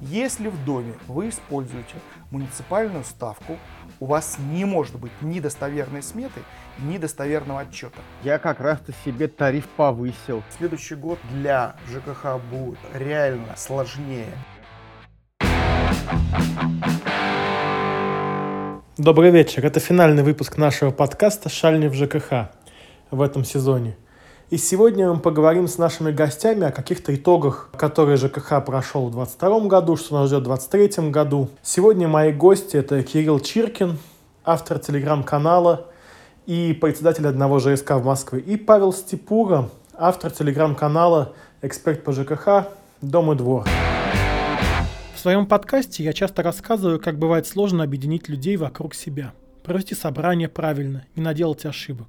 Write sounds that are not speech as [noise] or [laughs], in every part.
Если в доме вы используете муниципальную ставку, у вас не может быть ни достоверной сметы, ни достоверного отчета. Я как раз-то себе тариф повысил. Следующий год для ЖКХ будет реально сложнее. Добрый вечер. Это финальный выпуск нашего подкаста «Шальни в ЖКХ» в этом сезоне. И сегодня мы поговорим с нашими гостями о каких-то итогах, которые ЖКХ прошел в 2022 году, что нас ждет в 2023 году. Сегодня мои гости – это Кирилл Чиркин, автор телеграм-канала и председатель одного ЖСК в Москве, и Павел Степура, автор телеграм-канала «Эксперт по ЖКХ. Дом и двор». В своем подкасте я часто рассказываю, как бывает сложно объединить людей вокруг себя, провести собрание правильно, не наделать ошибок.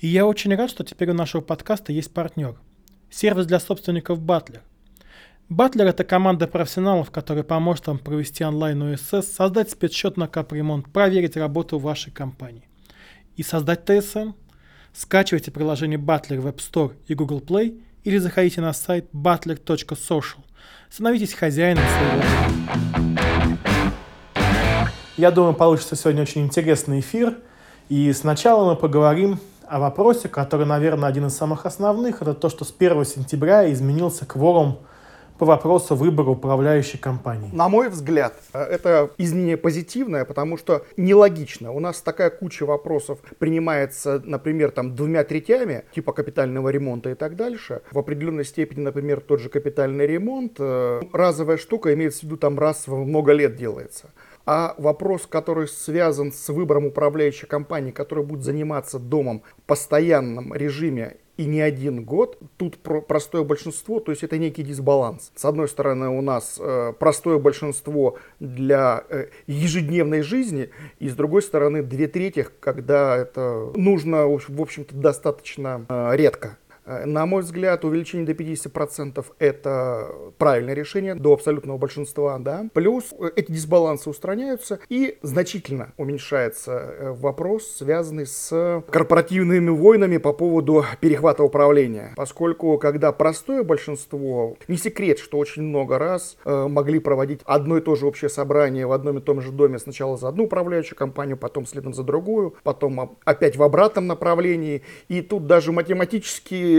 И я очень рад, что теперь у нашего подкаста есть партнер. Сервис для собственников Батлер. Батлер – это команда профессионалов, которая поможет вам провести онлайн ОСС, создать спецсчет на капремонт, проверить работу вашей компании. И создать ТСМ. Скачивайте приложение Butler в App Store и Google Play или заходите на сайт butler.social. Становитесь хозяином своего. Я думаю, получится сегодня очень интересный эфир. И сначала мы поговорим о вопросе, который, наверное, один из самых основных. Это то, что с 1 сентября изменился кворум по вопросу выбора управляющей компании? На мой взгляд, э, это изменение позитивное, потому что нелогично. У нас такая куча вопросов принимается, например, там двумя третями, типа капитального ремонта и так дальше. В определенной степени, например, тот же капитальный ремонт, э, разовая штука, имеется в виду, там раз в много лет делается. А вопрос, который связан с выбором управляющей компании, которая будет заниматься домом в постоянном режиме и не один год, тут про простое большинство, то есть это некий дисбаланс. С одной стороны у нас э, простое большинство для э, ежедневной жизни, и с другой стороны две трети, когда это нужно, в общем-то, достаточно э, редко. Э, на мой взгляд, увеличение до 50% это правильное решение, до абсолютного большинства, да. Плюс э, эти дисбалансы устраняются и значительно уменьшается э, вопрос, связанный с корпоративными войнами по поводу перехвата управления. Поскольку, когда простое большинство, не секрет, что очень много раз могли проводить одно и то же общее собрание в одном и том же доме сначала за одну управляющую компанию, потом следом за другую, потом опять в обратном направлении. И тут даже математически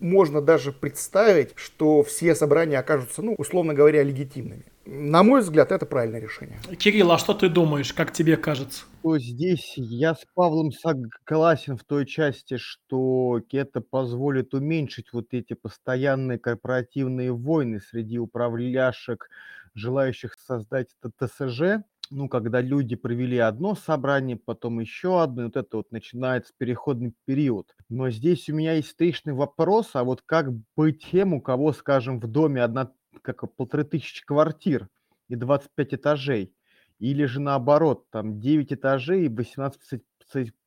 можно даже представить, что все собрания окажутся, ну, условно говоря, легитимными. На мой взгляд, это правильное решение. Кирилл, а что ты думаешь, как тебе кажется? То здесь я с Павлом согласен в той части, что это позволит уменьшить вот эти постоянные корпоративные войны среди управляшек, желающих создать ТСЖ ну, когда люди провели одно собрание, потом еще одно, и вот это вот начинается переходный период. Но здесь у меня есть встречный вопрос, а вот как быть тем, у кого, скажем, в доме одна, как полторы тысячи квартир и 25 этажей, или же наоборот, там 9 этажей и 18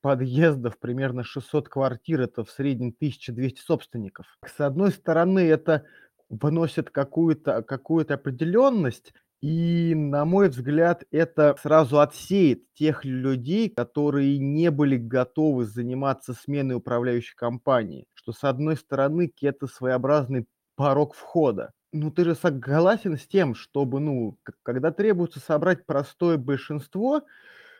подъездов, примерно 600 квартир, это в среднем 1200 собственников. С одной стороны, это выносит какую-то какую определенность, и, на мой взгляд, это сразу отсеет тех людей, которые не были готовы заниматься сменой управляющей компании. Что, с одной стороны, это своеобразный порог входа. Ну, ты же согласен с тем, чтобы, ну, когда требуется собрать простое большинство,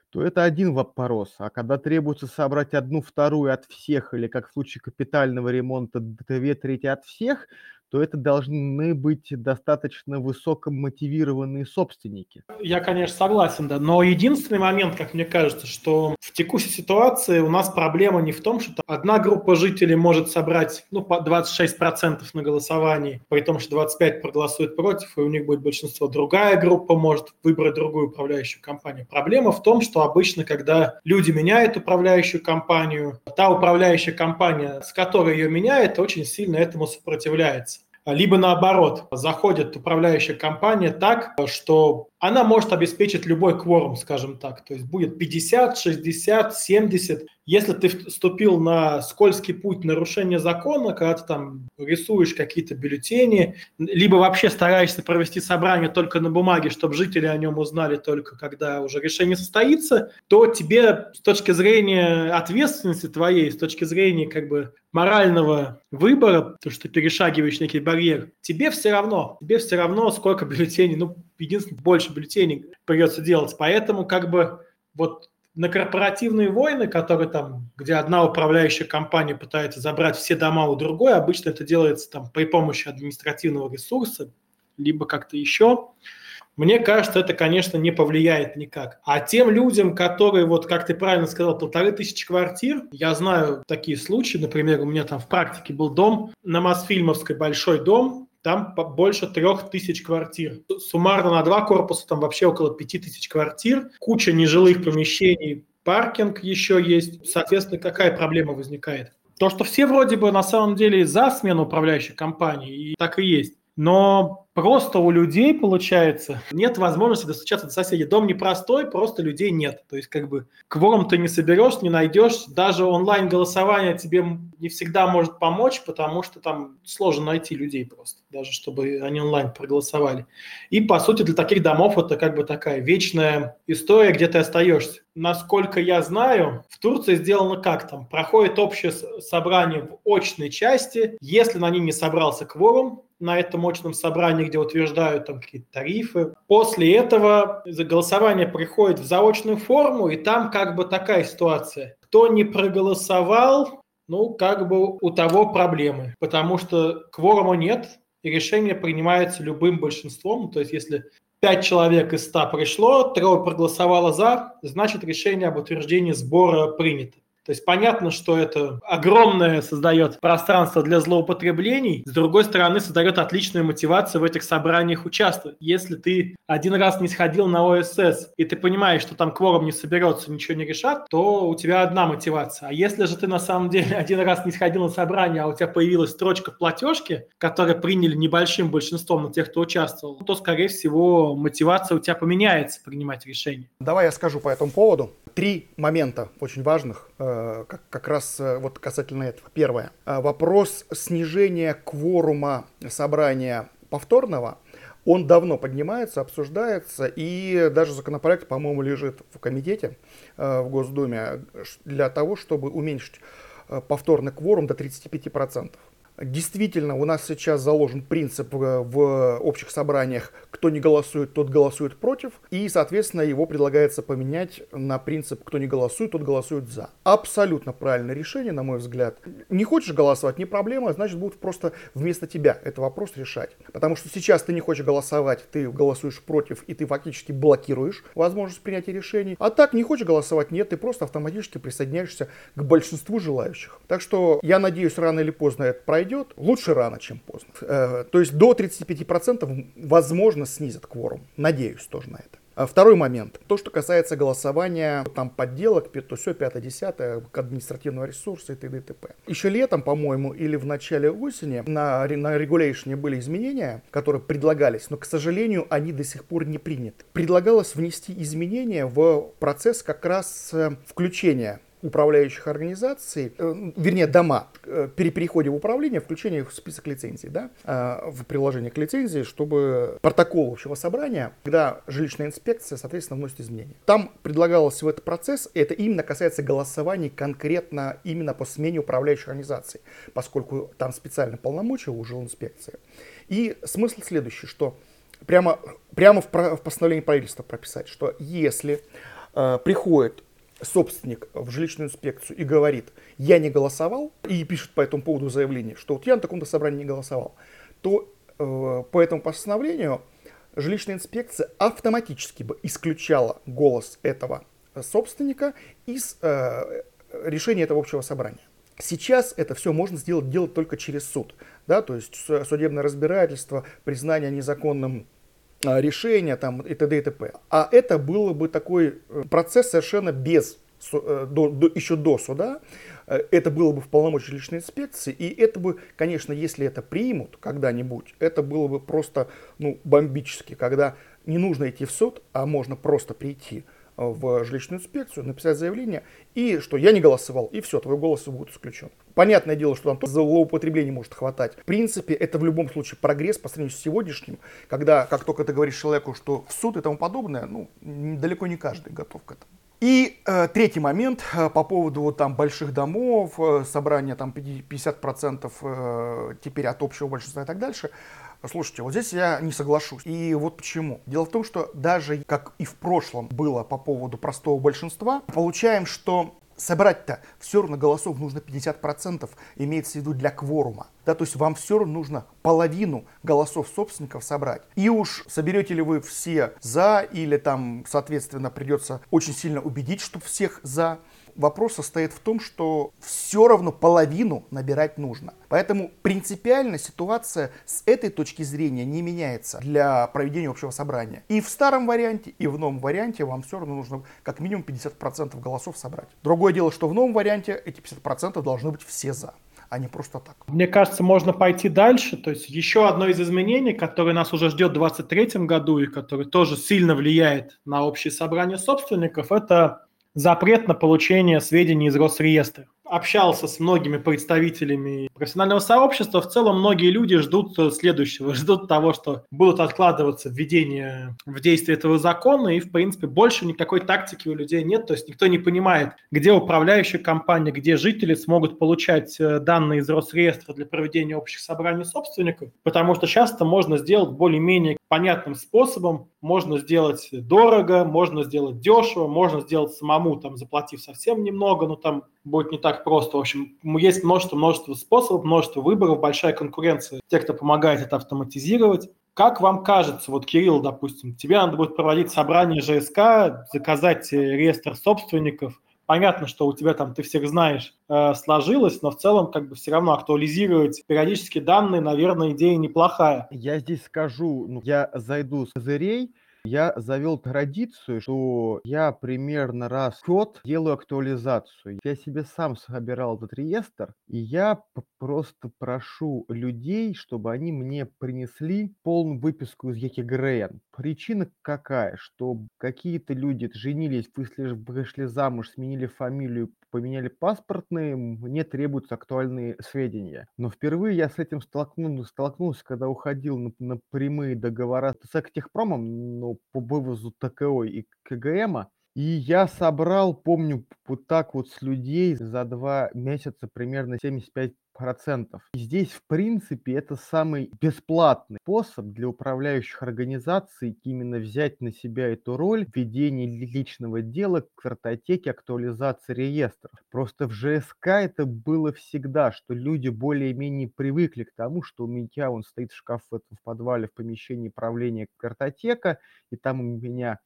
то это один вопрос. А когда требуется собрать одну вторую от всех, или как в случае капитального ремонта, две трети от всех, то это должны быть достаточно высокомотивированные собственники. Я, конечно, согласен, да. Но единственный момент, как мне кажется, что в текущей ситуации у нас проблема не в том, что одна группа жителей может собрать ну, по 26% на голосовании, при том, что 25% проголосуют против, и у них будет большинство. Другая группа может выбрать другую управляющую компанию. Проблема в том, что обычно, когда люди меняют управляющую компанию, та управляющая компания, с которой ее меняет, очень сильно этому сопротивляется либо наоборот, заходит управляющая компания так, что она может обеспечить любой кворум, скажем так. То есть будет 50, 60, 70. Если ты вступил на скользкий путь нарушения закона, когда ты там рисуешь какие-то бюллетени, либо вообще стараешься провести собрание только на бумаге, чтобы жители о нем узнали только когда уже решение состоится, то тебе с точки зрения ответственности твоей, с точки зрения как бы морального выбора, то, что ты перешагиваешь некий барьер, тебе все равно, тебе все равно, сколько бюллетеней, ну, единственное, больше бюллетеней придется делать. Поэтому как бы вот на корпоративные войны, которые там, где одна управляющая компания пытается забрать все дома у другой, обычно это делается там при помощи административного ресурса, либо как-то еще. Мне кажется, это, конечно, не повлияет никак. А тем людям, которые, вот как ты правильно сказал, полторы тысячи квартир, я знаю такие случаи, например, у меня там в практике был дом на Мосфильмовской, большой дом, там больше трех тысяч квартир. Суммарно на два корпуса там вообще около пяти тысяч квартир, куча нежилых помещений, паркинг еще есть. Соответственно, какая проблема возникает? То, что все вроде бы на самом деле за смену управляющей компании, и так и есть. Но просто у людей, получается, нет возможности достучаться до соседей. Дом непростой, просто людей нет. То есть, как бы, кворум ты не соберешь, не найдешь. Даже онлайн-голосование тебе не всегда может помочь, потому что там сложно найти людей просто, даже чтобы они онлайн проголосовали. И, по сути, для таких домов это как бы такая вечная история, где ты остаешься. Насколько я знаю, в Турции сделано как там? Проходит общее собрание в очной части. Если на ней не собрался кворум, на этом очном собрании, где утверждают там какие-то тарифы. После этого голосование приходит в заочную форму, и там как бы такая ситуация. Кто не проголосовал, ну, как бы у того проблемы, потому что кворума нет, и решение принимается любым большинством. То есть, если пять человек из ста пришло, трое проголосовало за, значит, решение об утверждении сбора принято. То есть понятно, что это огромное создает пространство для злоупотреблений, с другой стороны создает отличную мотивацию в этих собраниях участвовать. Если ты один раз не сходил на ОСС, и ты понимаешь, что там кворум не соберется, ничего не решат, то у тебя одна мотивация. А если же ты на самом деле [laughs] один раз не сходил на собрание, а у тебя появилась строчка в платежке, которую приняли небольшим большинством на тех, кто участвовал, то, скорее всего, мотивация у тебя поменяется принимать решение. Давай я скажу по этому поводу. Три момента очень важных э, как, как раз э, вот касательно этого. Первое. Э, вопрос снижения кворума собрания повторного, он давно поднимается, обсуждается, и даже законопроект, по-моему, лежит в комитете в Госдуме для того, чтобы уменьшить повторный кворум до 35%. Действительно, у нас сейчас заложен принцип в общих собраниях кто не голосует, тот голосует против. И, соответственно, его предлагается поменять на принцип кто не голосует, тот голосует за. Абсолютно правильное решение, на мой взгляд. Не хочешь голосовать, не проблема, значит будут просто вместо тебя этот вопрос решать. Потому что сейчас ты не хочешь голосовать, ты голосуешь против, и ты фактически блокируешь возможность принятия решений. А так не хочешь голосовать, нет, ты просто автоматически присоединяешься к большинству желающих. Так что я надеюсь, рано или поздно это пройдет. Лучше рано, чем поздно. Э, то есть до 35% возможно снизят кворум. Надеюсь тоже на это. А второй момент. То, что касается голосования, там подделок, то все, пятое, десятое, к административного ресурса и т.д. и т.п. Еще летом, по-моему, или в начале осени на, на регуляшне были изменения, которые предлагались, но, к сожалению, они до сих пор не приняты. Предлагалось внести изменения в процесс как раз э, включения управляющих организаций, э, вернее дома, э, при переходе в управление, включение в список лицензий, да, э, в приложение к лицензии, чтобы протокол общего собрания, когда жилищная инспекция, соответственно, вносит изменения. Там предлагалось в этот процесс, и это именно касается голосований конкретно именно по смене управляющей организации, поскольку там специально полномочия у жилинспекции. И смысл следующий, что прямо, прямо в, в постановлении правительства прописать, что если приходит собственник в жилищную инспекцию и говорит, я не голосовал, и пишет по этому поводу заявление, что вот я на таком-то собрании не голосовал, то э, по этому постановлению жилищная инспекция автоматически бы исключала голос этого собственника из э, решения этого общего собрания. Сейчас это все можно сделать делать только через суд, да, то есть судебное разбирательство, признание незаконным решения там, и т.д. и т.п. А это было бы такой э, процесс совершенно без, э, до, до, еще до суда, э, это было бы в полномочии личной инспекции, и это бы, конечно, если это примут когда-нибудь, это было бы просто ну, бомбически, когда не нужно идти в суд, а можно просто прийти в жилищную инспекцию, написать заявление, и что я не голосовал, и все, твой голос будет исключен. Понятное дело, что там злоупотреблений может хватать. В принципе, это в любом случае прогресс по сравнению с сегодняшним, когда, как только ты говоришь человеку, что в суд и тому подобное, ну, далеко не каждый готов к этому. И э, третий момент э, по поводу вот, там больших домов, э, собрания там 50% э, теперь от общего большинства и так дальше. Слушайте, вот здесь я не соглашусь. И вот почему. Дело в том, что даже как и в прошлом было по поводу простого большинства, получаем, что собрать-то все равно голосов нужно 50%, имеется в виду для кворума. Да, то есть вам все равно нужно половину голосов собственников собрать. И уж соберете ли вы все за, или там, соответственно, придется очень сильно убедить, что всех за, вопрос состоит в том, что все равно половину набирать нужно. Поэтому принципиально ситуация с этой точки зрения не меняется для проведения общего собрания. И в старом варианте, и в новом варианте вам все равно нужно как минимум 50% голосов собрать. Другое дело, что в новом варианте эти 50% должны быть все за а не просто так. Мне кажется, можно пойти дальше. То есть еще одно из изменений, которое нас уже ждет в 2023 году и которое тоже сильно влияет на общее собрание собственников, это запрет на получение сведений из Росреестра. Общался с многими представителями профессионального сообщества, в целом многие люди ждут следующего, [laughs] ждут того, что будут откладываться введение в действие этого закона, и, в принципе, больше никакой тактики у людей нет, то есть никто не понимает, где управляющая компания, где жители смогут получать э, данные из Росреестра для проведения общих собраний собственников, потому что часто можно сделать более-менее понятным способом, можно сделать дорого, можно сделать дешево, можно сделать самому, там, заплатив совсем немного, но там будет не так просто. В общем, есть множество, множество способов, множество выборов, большая конкуренция. Те, кто помогает это автоматизировать. Как вам кажется, вот, Кирилл, допустим, тебе надо будет проводить собрание ЖСК, заказать реестр собственников. Понятно, что у тебя там, ты всех знаешь, э, сложилось, но в целом как бы все равно актуализировать периодически данные, наверное, идея неплохая. Я здесь скажу, ну, я зайду с козырей, я завел традицию, что я примерно раз в год делаю актуализацию. Я себе сам собирал этот реестр, и я просто прошу людей, чтобы они мне принесли полную выписку из ЕКГРН. Причина какая? Что какие-то люди женились, вышли, вышли замуж, сменили фамилию, поменяли паспортные, мне требуются актуальные сведения. Но впервые я с этим столкнулся, столкнулся когда уходил на, на прямые договора с Актехпромом ну, по вывозу ТКО и КГМа. И я собрал, помню, вот так вот с людей за два месяца примерно 75 процентов. И здесь, в принципе, это самый бесплатный способ для управляющих организаций именно взять на себя эту роль ведения личного дела, картотеки, актуализации реестров. Просто в ЖСК это было всегда, что люди более-менее привыкли к тому, что у меня он стоит в шкаф в, в подвале в помещении правления картотека, и там у меня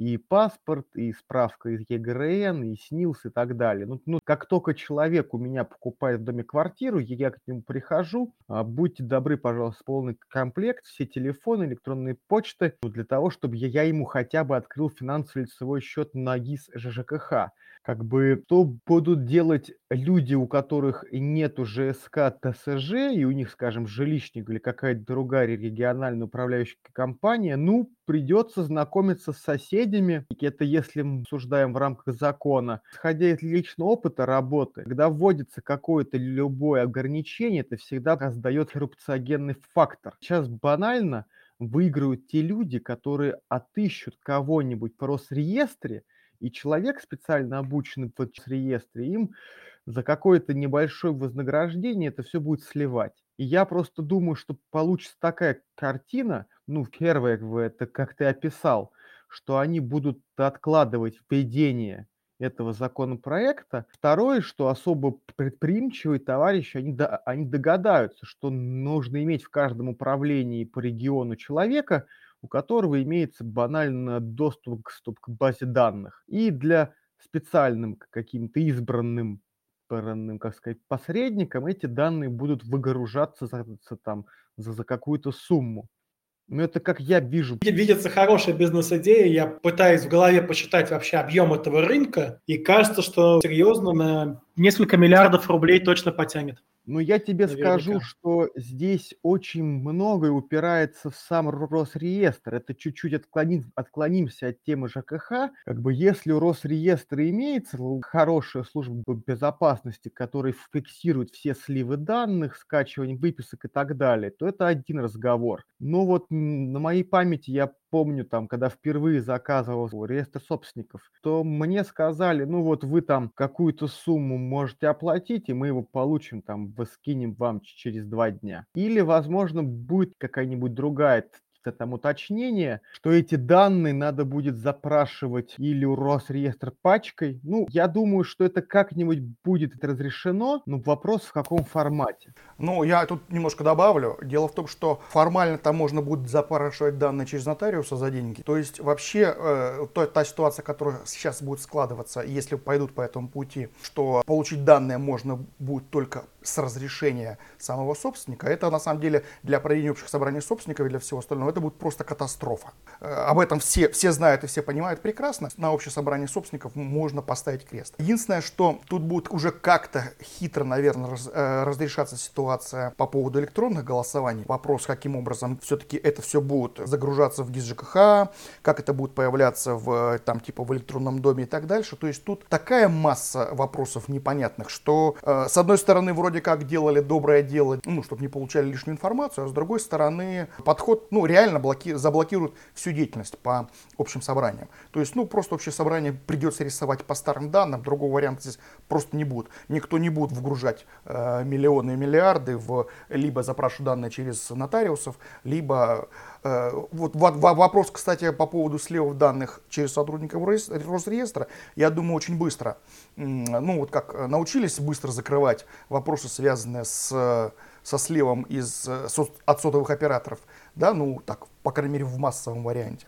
и паспорт, и справка из ЕГРН, и СНИЛС и так далее. Ну, ну, как только человек у меня покупает в доме квартиру, я к нему прихожу, а, будьте добры, пожалуйста, полный комплект, все телефоны, электронные почты, для того, чтобы я ему хотя бы открыл финансово-лицевой счет на ГИС ЖЖКХ как бы что будут делать люди, у которых нету ЖСК, ТСЖ, и у них, скажем, жилищник или какая-то другая региональная управляющая компания, ну, придется знакомиться с соседями. Это если мы обсуждаем в рамках закона. Исходя из личного опыта работы, когда вводится какое-то любое ограничение, это всегда создает коррупциогенный фактор. Сейчас банально выигрывают те люди, которые отыщут кого-нибудь в Росреестре, и человек, специально обученный в реестре, им за какое-то небольшое вознаграждение это все будет сливать. И я просто думаю, что получится такая картина, ну, первое, это как ты описал, что они будут откладывать введение этого законопроекта. Второе, что особо предприимчивые товарищи, они, до, они догадаются, что нужно иметь в каждом управлении по региону человека, у которого имеется банально доступ к, к базе данных. И для специальным каким-то избранным как сказать, посредникам эти данные будут выгружаться за, там, за, за какую-то сумму. Ну, это как я вижу. Видится хорошая бизнес-идея. Я пытаюсь в голове посчитать вообще объем этого рынка. И кажется, что серьезно на несколько миллиардов рублей точно потянет. Но я тебе Наверняка. скажу, что здесь очень многое упирается в сам Росреестр. Это чуть-чуть отклоним, отклонимся от темы ЖКХ. Как бы если у Росреестра имеется хорошая служба безопасности, которая фиксирует все сливы данных, скачивание выписок и так далее, то это один разговор. Но вот на моей памяти я помню, там, когда впервые заказывал реестр собственников, то мне сказали, ну вот вы там какую-то сумму можете оплатить, и мы его получим, там, скинем вам через два дня. Или, возможно, будет какая-нибудь другая там уточнение, что эти данные надо будет запрашивать или у Росреестра пачкой. Ну, я думаю, что это как-нибудь будет разрешено, но вопрос в каком формате. Ну, я тут немножко добавлю. Дело в том, что формально там можно будет запрашивать данные через нотариуса за деньги. То есть вообще э, то, та ситуация, которая сейчас будет складываться, если пойдут по этому пути, что получить данные можно будет только с разрешения самого собственника, это на самом деле для проведения общих собраний собственников и для всего остального, это будет просто катастрофа. Э, об этом все, все знают и все понимают прекрасно. На общее собрание собственников можно поставить крест. Единственное, что тут будет уже как-то хитро, наверное, раз, э, разрешаться ситуация по поводу электронных голосований. Вопрос, каким образом все-таки это все будет загружаться в ГИС ЖКХ, как это будет появляться в, там, типа в электронном доме и так дальше. То есть тут такая масса вопросов непонятных, что э, с одной стороны вроде вроде как делали доброе дело, ну, чтобы не получали лишнюю информацию, а с другой стороны подход, ну, реально блоки, заблокирует всю деятельность по общим собраниям. То есть, ну, просто общее собрание придется рисовать по старым данным, другого варианта здесь просто не будет. Никто не будет вгружать э, миллионы и миллиарды в либо запрашивать данные через нотариусов, либо вот вопрос, кстати, по поводу сливов данных через сотрудников Росреестра, я думаю, очень быстро. Ну, вот как э, научились быстро закрывать вопросы, связанные с, со сливом из, э, от сотовых операторов, да, ну, так, по крайней мере, в массовом варианте.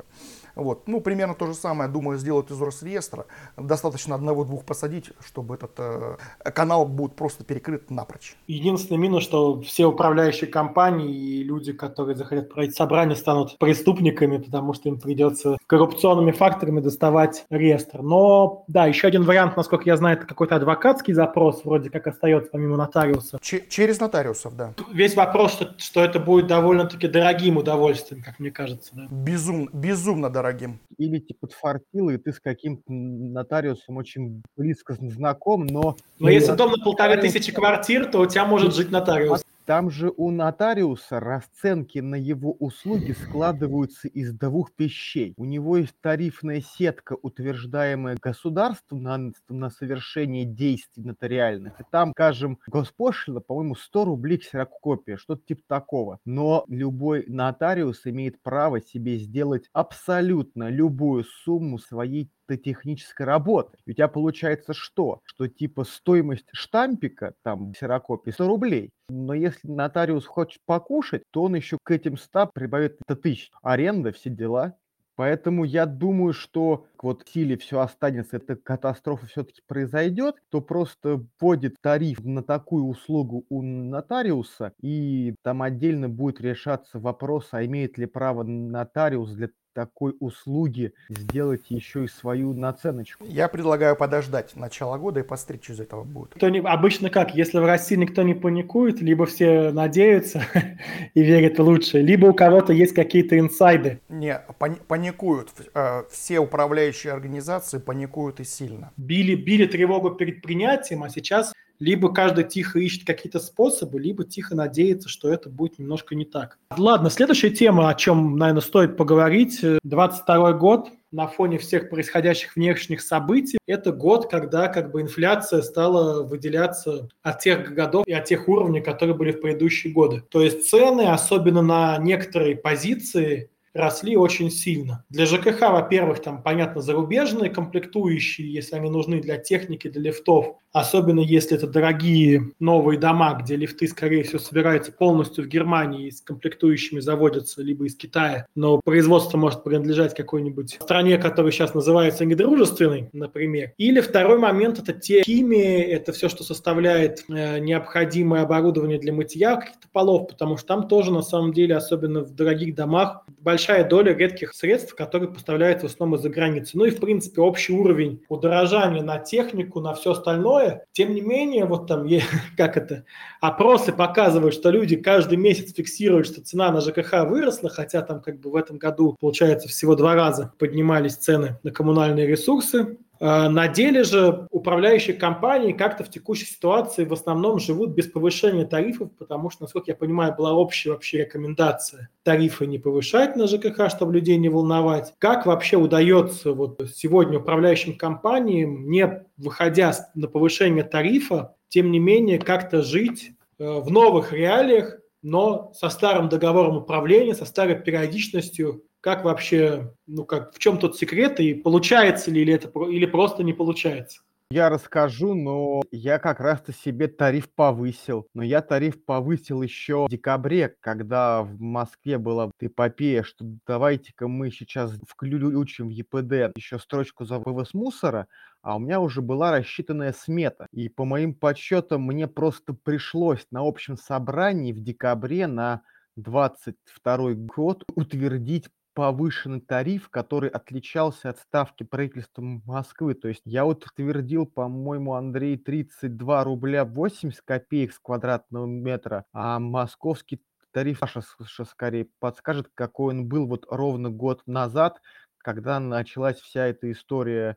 Вот. Ну, примерно то же самое, думаю, сделать из Росреестра. Достаточно одного-двух посадить, чтобы этот э, канал будет просто перекрыт напрочь. Единственный минус, что все управляющие компании и люди, которые захотят проводить собрание, станут преступниками, потому что им придется коррупционными факторами доставать реестр. Но, да, еще один вариант, насколько я знаю, это какой-то адвокатский запрос, вроде как остается помимо нотариуса. Ч- через нотариусов, да. Весь вопрос, что, что это будет довольно-таки дорогим удовольствием, как мне кажется. Да? Безум, безумно дорого дорогим. Или тебе подфартило, и ты с каким-то нотариусом очень близко знаком, но... Но если дом на полторы тысячи квартир, то у тебя может жить нотариус. Там же у нотариуса расценки на его услуги складываются из двух вещей. У него есть тарифная сетка, утверждаемая государством на, на совершение действий нотариальных. И там, скажем, госпошлина, по-моему, 100 рублей ксерокопия, что-то типа такого. Но любой нотариус имеет право себе сделать абсолютно любую сумму своей технической работы. у тебя получается что? Что типа стоимость штампика, там, ксерокопии 100 рублей. Но если нотариус хочет покушать, то он еще к этим 100 прибавит это тысяч. Аренда, все дела. Поэтому я думаю, что вот в силе все останется, эта катастрофа все-таки произойдет, то просто вводит тариф на такую услугу у нотариуса, и там отдельно будет решаться вопрос, а имеет ли право нотариус для такой услуги сделать еще и свою наценочку. Я предлагаю подождать начала года и что из этого будет. Кто не, обычно как, если в России никто не паникует, либо все надеются [laughs] и верят в лучшее, либо у кого-то есть какие-то инсайды. Не, паникуют. Э, все управляющие организации паникуют и сильно. Били, били тревогу перед принятием, а сейчас либо каждый тихо ищет какие-то способы, либо тихо надеется, что это будет немножко не так. Ладно, следующая тема, о чем, наверное, стоит поговорить. 22 год на фоне всех происходящих внешних событий. Это год, когда как бы инфляция стала выделяться от тех годов и от тех уровней, которые были в предыдущие годы. То есть цены, особенно на некоторые позиции, росли очень сильно. Для ЖКХ, во-первых, там, понятно, зарубежные комплектующие, если они нужны для техники, для лифтов, особенно если это дорогие новые дома, где лифты, скорее всего, собираются полностью в Германии и с комплектующими заводятся либо из Китая, но производство может принадлежать какой-нибудь стране, которая сейчас называется недружественной, например. Или второй момент – это те химии, это все, что составляет э, необходимое оборудование для мытья каких-то полов, потому что там тоже, на самом деле, особенно в дорогих домах, большая доля редких средств, которые поставляются в основном из-за границы. Ну и, в принципе, общий уровень удорожания на технику, на все остальное. Тем не менее, вот там, [laughs] как это, опросы показывают, что люди каждый месяц фиксируют, что цена на ЖКХ выросла, хотя там как бы в этом году, получается, всего два раза поднимались цены на коммунальные ресурсы. Э, на деле же управляющие компании как-то в текущей ситуации в основном живут без повышения тарифов, потому что, насколько я понимаю, была общая вообще рекомендация тарифы не повышать на ЖКХ, чтобы людей не волновать. Как вообще удается вот сегодня управляющим компаниям, не выходя на повышение тарифа, тем не менее как-то жить э, в новых реалиях, но со старым договором управления, со старой периодичностью, как вообще, ну как, в чем тут секрет и получается ли или это или просто не получается? Я расскажу, но я как раз-то себе тариф повысил. Но я тариф повысил еще в декабре, когда в Москве была эпопея, что давайте-ка мы сейчас включим в ЕПД еще строчку за вывоз мусора, а у меня уже была рассчитанная смета. И по моим подсчетам мне просто пришлось на общем собрании в декабре на 22 год утвердить повышенный тариф, который отличался от ставки правительства Москвы. То есть я утвердил, по-моему, Андрей, 32 рубля 80 копеек с квадратного метра, а московский тариф Саша скорее подскажет, какой он был вот ровно год назад, когда началась вся эта история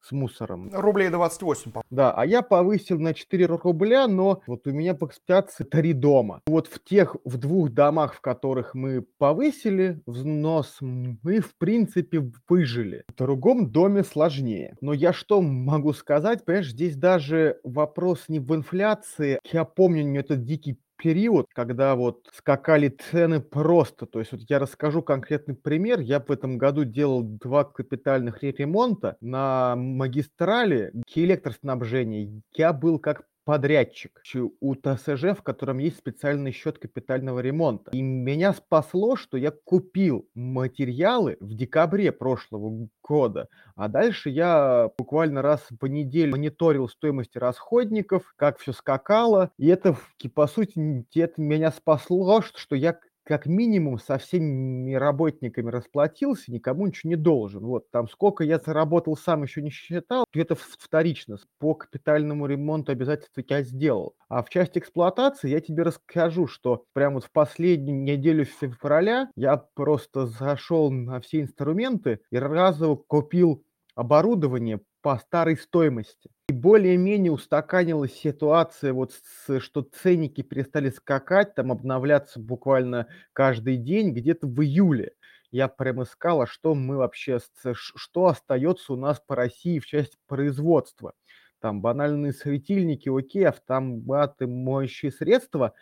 с мусором. Рублей 28. Да, а я повысил на 4 рубля, но вот у меня по эксплуатации три дома. Вот в тех, в двух домах, в которых мы повысили взнос, мы в принципе выжили. В другом доме сложнее. Но я что могу сказать, понимаешь, здесь даже вопрос не в инфляции. Я помню этот дикий период, когда вот скакали цены просто. То есть вот я расскажу конкретный пример. Я в этом году делал два капитальных ремонта на магистрали электроснабжения. Я был как подрядчик у ТСЖ, в котором есть специальный счет капитального ремонта. И меня спасло, что я купил материалы в декабре прошлого года, а дальше я буквально раз в неделю мониторил стоимость расходников, как все скакало, и это, по сути, это меня спасло, что я как минимум со всеми работниками расплатился, никому ничего не должен. Вот там сколько я заработал сам еще не считал, это вторично. По капитальному ремонту обязательно я сделал. А в части эксплуатации я тебе расскажу, что прямо вот в последнюю неделю февраля я просто зашел на все инструменты и разово купил оборудование по старой стоимости. И более-менее устаканилась ситуация, вот с, что ценники перестали скакать, там обновляться буквально каждый день, где-то в июле. Я прям искал, а что мы вообще, что остается у нас по России в части производства. Там банальные светильники, окей, автоматы, моющие средства,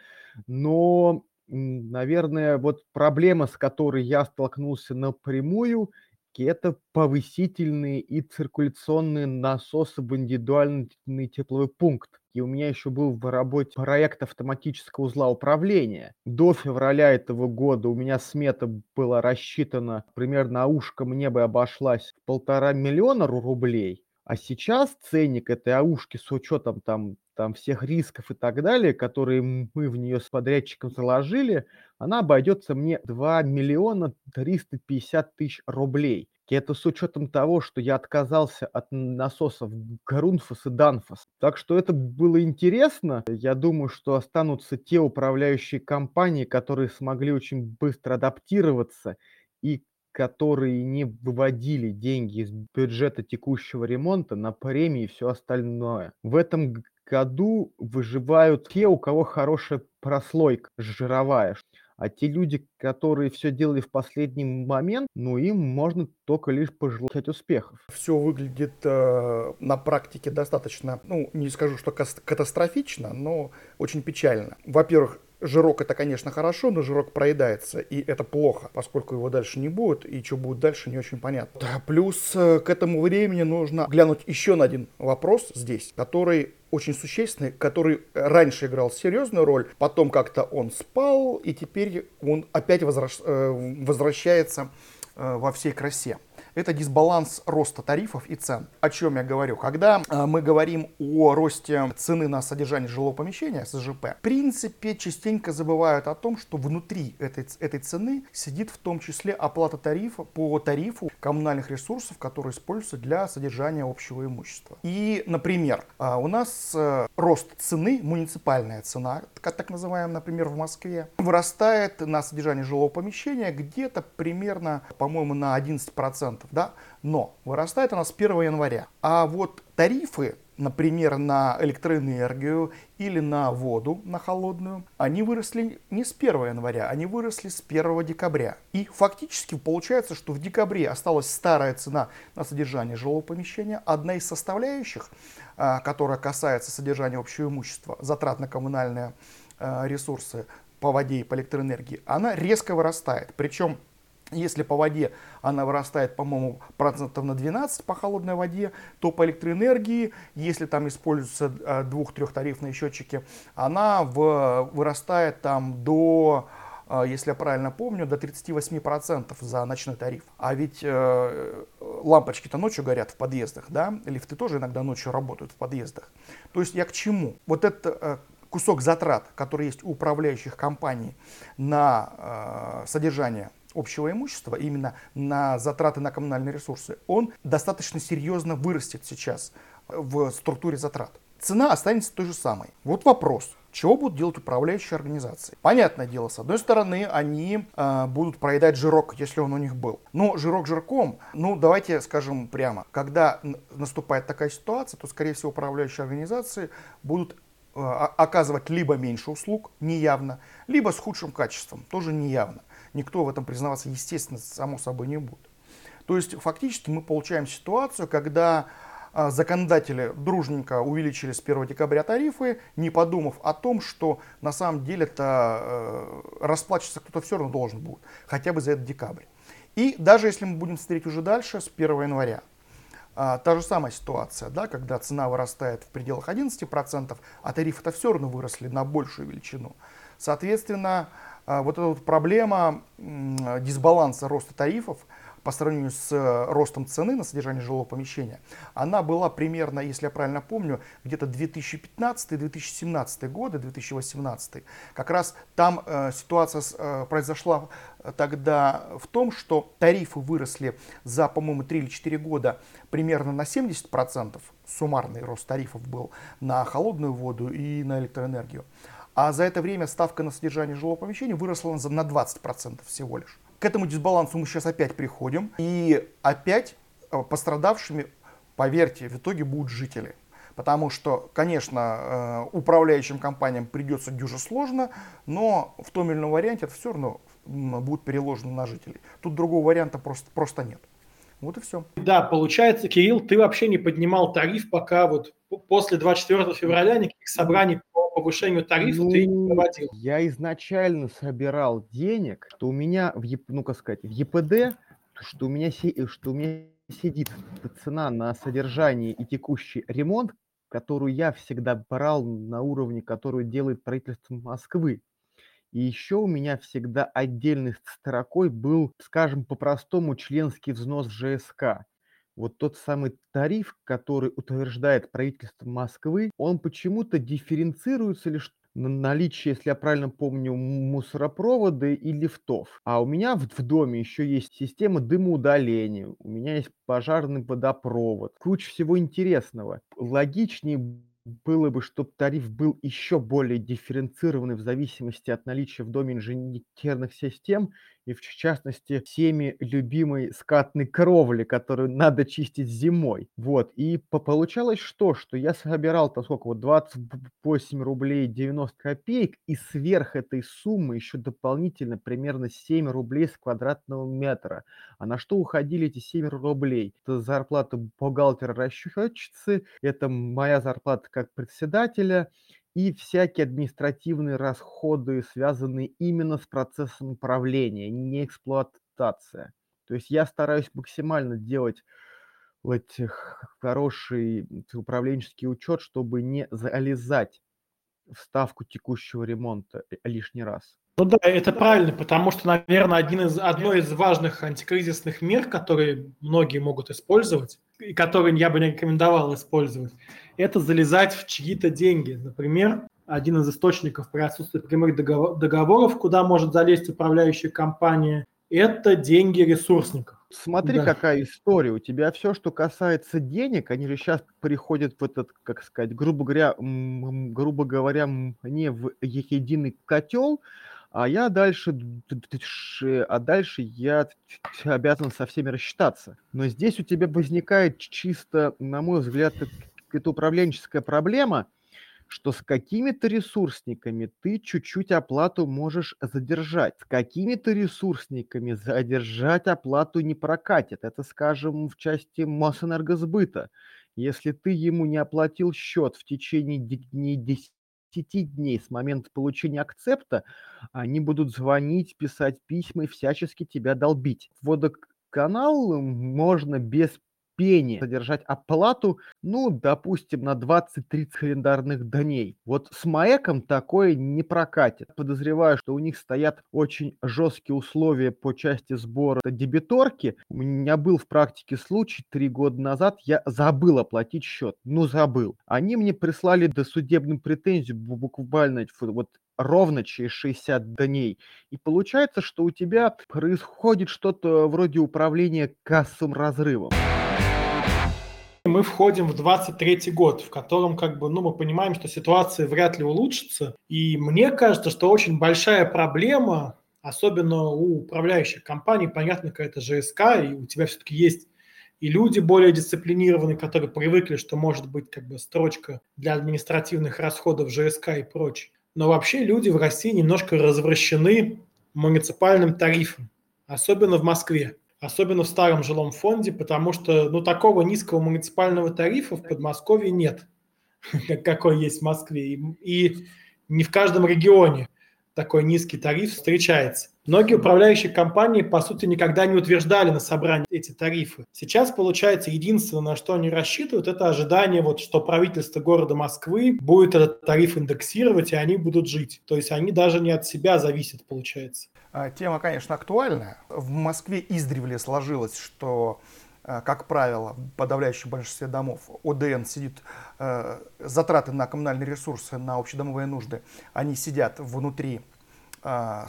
но, наверное, вот проблема, с которой я столкнулся напрямую – это повысительные и циркуляционные насосы в индивидуальный тепловой пункт. И у меня еще был в работе проект автоматического узла управления. До февраля этого года у меня смета была рассчитана примерно на ушко мне бы обошлась в полтора миллиона рублей. А сейчас ценник этой аушки с учетом там, там всех рисков и так далее, которые мы в нее с подрядчиком заложили, она обойдется мне 2 миллиона 350 тысяч рублей. И это с учетом того, что я отказался от насосов Грунфос и Данфос. Так что это было интересно. Я думаю, что останутся те управляющие компании, которые смогли очень быстро адаптироваться и которые не выводили деньги из бюджета текущего ремонта на премии и все остальное. В этом году выживают те, у кого хорошая прослойка жировая. А те люди, которые все делали в последний момент, ну им можно только лишь пожелать успехов. Все выглядит э, на практике достаточно, ну не скажу, что катастрофично, но очень печально. Во-первых, Жирок это, конечно, хорошо, но жирок проедается, и это плохо, поскольку его дальше не будет, и что будет дальше, не очень понятно. Плюс э, к этому времени нужно глянуть еще на один вопрос здесь, который очень существенный, который раньше играл серьезную роль, потом как-то он спал, и теперь он опять возвращ, э, возвращается э, во всей красе это дисбаланс роста тарифов и цен. О чем я говорю? Когда э, мы говорим о росте цены на содержание жилого помещения, СЖП, в принципе, частенько забывают о том, что внутри этой, этой цены сидит в том числе оплата тарифа по тарифу коммунальных ресурсов, которые используются для содержания общего имущества. И, например, э, у нас э, рост цены, муниципальная цена, так называемая, например, в Москве, вырастает на содержание жилого помещения где-то примерно, по-моему, на 11% да, но вырастает она с 1 января. А вот тарифы например, на электроэнергию или на воду, на холодную, они выросли не с 1 января, они выросли с 1 декабря. И фактически получается, что в декабре осталась старая цена на содержание жилого помещения. Одна из составляющих, а, которая касается содержания общего имущества, затрат на коммунальные а, ресурсы по воде и по электроэнергии, она резко вырастает. Причем если по воде она вырастает, по-моему, процентов на 12 по холодной воде, то по электроэнергии, если там используются э, двух-трехтарифные счетчики, она в, вырастает там до, э, если я правильно помню, до 38% за ночной тариф. А ведь э, лампочки-то ночью горят в подъездах, да, лифты тоже иногда ночью работают в подъездах. То есть я к чему? Вот это э, кусок затрат, который есть у управляющих компаний на э, содержание общего имущества, именно на затраты на коммунальные ресурсы, он достаточно серьезно вырастет сейчас в структуре затрат. Цена останется той же самой. Вот вопрос, чего будут делать управляющие организации? Понятное дело, с одной стороны, они э, будут проедать жирок, если он у них был. Но жирок жирком, ну давайте скажем прямо, когда наступает такая ситуация, то скорее всего управляющие организации будут э, оказывать либо меньше услуг, неявно, либо с худшим качеством, тоже неявно никто в этом признаваться, естественно, само собой не будет. То есть фактически мы получаем ситуацию, когда а, законодатели дружненько увеличили с 1 декабря тарифы, не подумав о том, что на самом деле это э, расплачиваться кто-то все равно должен будет, хотя бы за этот декабрь. И даже если мы будем смотреть уже дальше, с 1 января, а, та же самая ситуация, да, когда цена вырастает в пределах 11%, а тарифы-то все равно выросли на большую величину. Соответственно, а, вот эта вот проблема дисбаланса роста тарифов по сравнению с э, ростом цены на содержание жилого помещения, она была примерно, если я правильно помню, где-то 2015-2017 годы, 2018. Как раз там э, ситуация э, произошла тогда в том, что тарифы выросли за, по-моему, 3 или 4 года примерно на 70%. Суммарный рост тарифов был на холодную воду и на электроэнергию. А за это время ставка на содержание жилого помещения выросла на 20% всего лишь. К этому дисбалансу мы сейчас опять приходим. И опять э, пострадавшими, поверьте, в итоге будут жители. Потому что, конечно, э, управляющим компаниям придется дюже сложно, но в том или ином варианте это все равно будет переложено на жителей. Тут другого варианта просто, просто нет. Вот и все. Да, получается, Кирилл, ты вообще не поднимал тариф, пока вот после 24 февраля никаких собраний повышению тарифа ну, ты не проводил? Я изначально собирал денег, что у меня в, ну, как сказать, в ЕПД, что у меня, что у меня сидит цена на содержание и текущий ремонт, которую я всегда брал на уровне, которую делает правительство Москвы. И еще у меня всегда отдельной строкой был, скажем по-простому, членский взнос в ЖСК вот тот самый тариф, который утверждает правительство Москвы, он почему-то дифференцируется лишь на наличие, если я правильно помню, мусоропровода и лифтов. А у меня в, в доме еще есть система дымоудаления, у меня есть пожарный водопровод, куча всего интересного. Логичнее было бы, чтобы тариф был еще более дифференцированный в зависимости от наличия в доме инженерных систем и в частности всеми любимой скатной кровли, которую надо чистить зимой. Вот, и получалось что? Что я собирал, там сколько, вот 28 рублей 90 копеек, и сверх этой суммы еще дополнительно примерно 7 рублей с квадратного метра. А на что уходили эти 7 рублей? Это зарплата бухгалтера-расчетчицы, это моя зарплата как председателя, и всякие административные расходы, связанные именно с процессом управления, не эксплуатация. То есть я стараюсь максимально делать этих хороший управленческий учет, чтобы не залезать в ставку текущего ремонта лишний раз. Ну да, это правильно, потому что, наверное, один из, одно из важных антикризисных мер, которые многие могут использовать, и которые я бы не рекомендовал использовать, это залезать в чьи-то деньги. Например, один из источников при отсутствии прямых договоров, куда может залезть управляющая компания, это деньги ресурсников. Смотри, да. какая история. У тебя все, что касается денег, они же сейчас приходят в этот, как сказать, грубо говоря, грубо говоря, не в единый котел, а я дальше, а дальше я обязан со всеми рассчитаться. Но здесь у тебя возникает чисто, на мой взгляд, это управленческая проблема, что с какими-то ресурсниками ты чуть-чуть оплату можешь задержать. С какими-то ресурсниками задержать оплату не прокатит. Это, скажем, в части Мосэнергосбыта. Если ты ему не оплатил счет в течение дней 10 дней с момента получения акцепта, они будут звонить, писать письма и всячески тебя долбить. Водоканал можно без пени содержать оплату, ну, допустим, на 20-30 календарных дней. Вот с МАЭКом такое не прокатит. Подозреваю, что у них стоят очень жесткие условия по части сбора дебиторки. У меня был в практике случай три года назад, я забыл оплатить счет. Ну, забыл. Они мне прислали досудебную претензию буквально вот ровно через 60 дней. И получается, что у тебя происходит что-то вроде управления кассовым разрывом мы входим в 23 год, в котором как бы, ну, мы понимаем, что ситуация вряд ли улучшится. И мне кажется, что очень большая проблема, особенно у управляющих компаний, понятно, какая-то ЖСК, и у тебя все-таки есть и люди более дисциплинированные, которые привыкли, что может быть как бы строчка для административных расходов ЖСК и прочее. Но вообще люди в России немножко развращены муниципальным тарифом, особенно в Москве особенно в старом жилом фонде, потому что ну, такого низкого муниципального тарифа в Подмосковье нет, [laughs] какой есть в Москве. И, не в каждом регионе такой низкий тариф встречается. Многие управляющие компании, по сути, никогда не утверждали на собрании эти тарифы. Сейчас, получается, единственное, на что они рассчитывают, это ожидание, вот, что правительство города Москвы будет этот тариф индексировать, и они будут жить. То есть они даже не от себя зависят, получается. А, тема, конечно, актуальная. В Москве издревле сложилось, что как правило, в подавляющем большинстве домов ОДН сидит, э, затраты на коммунальные ресурсы, на общедомовые нужды, они сидят внутри э,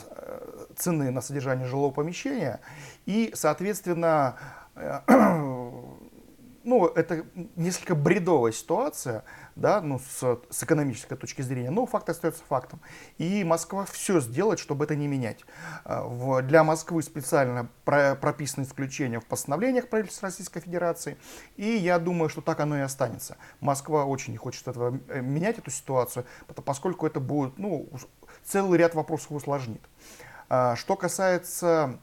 цены на содержание жилого помещения, и, соответственно, э, ну, это несколько бредовая ситуация, да, ну, с, с экономической точки зрения, но факт остается фактом. И Москва все сделает, чтобы это не менять. А, для Москвы специально про, прописаны исключения в постановлениях правительства Российской Федерации, и я думаю, что так оно и останется. Москва очень не хочет этого, э, менять эту ситуацию, поскольку это будет, ну, целый ряд вопросов усложнит. А, что касается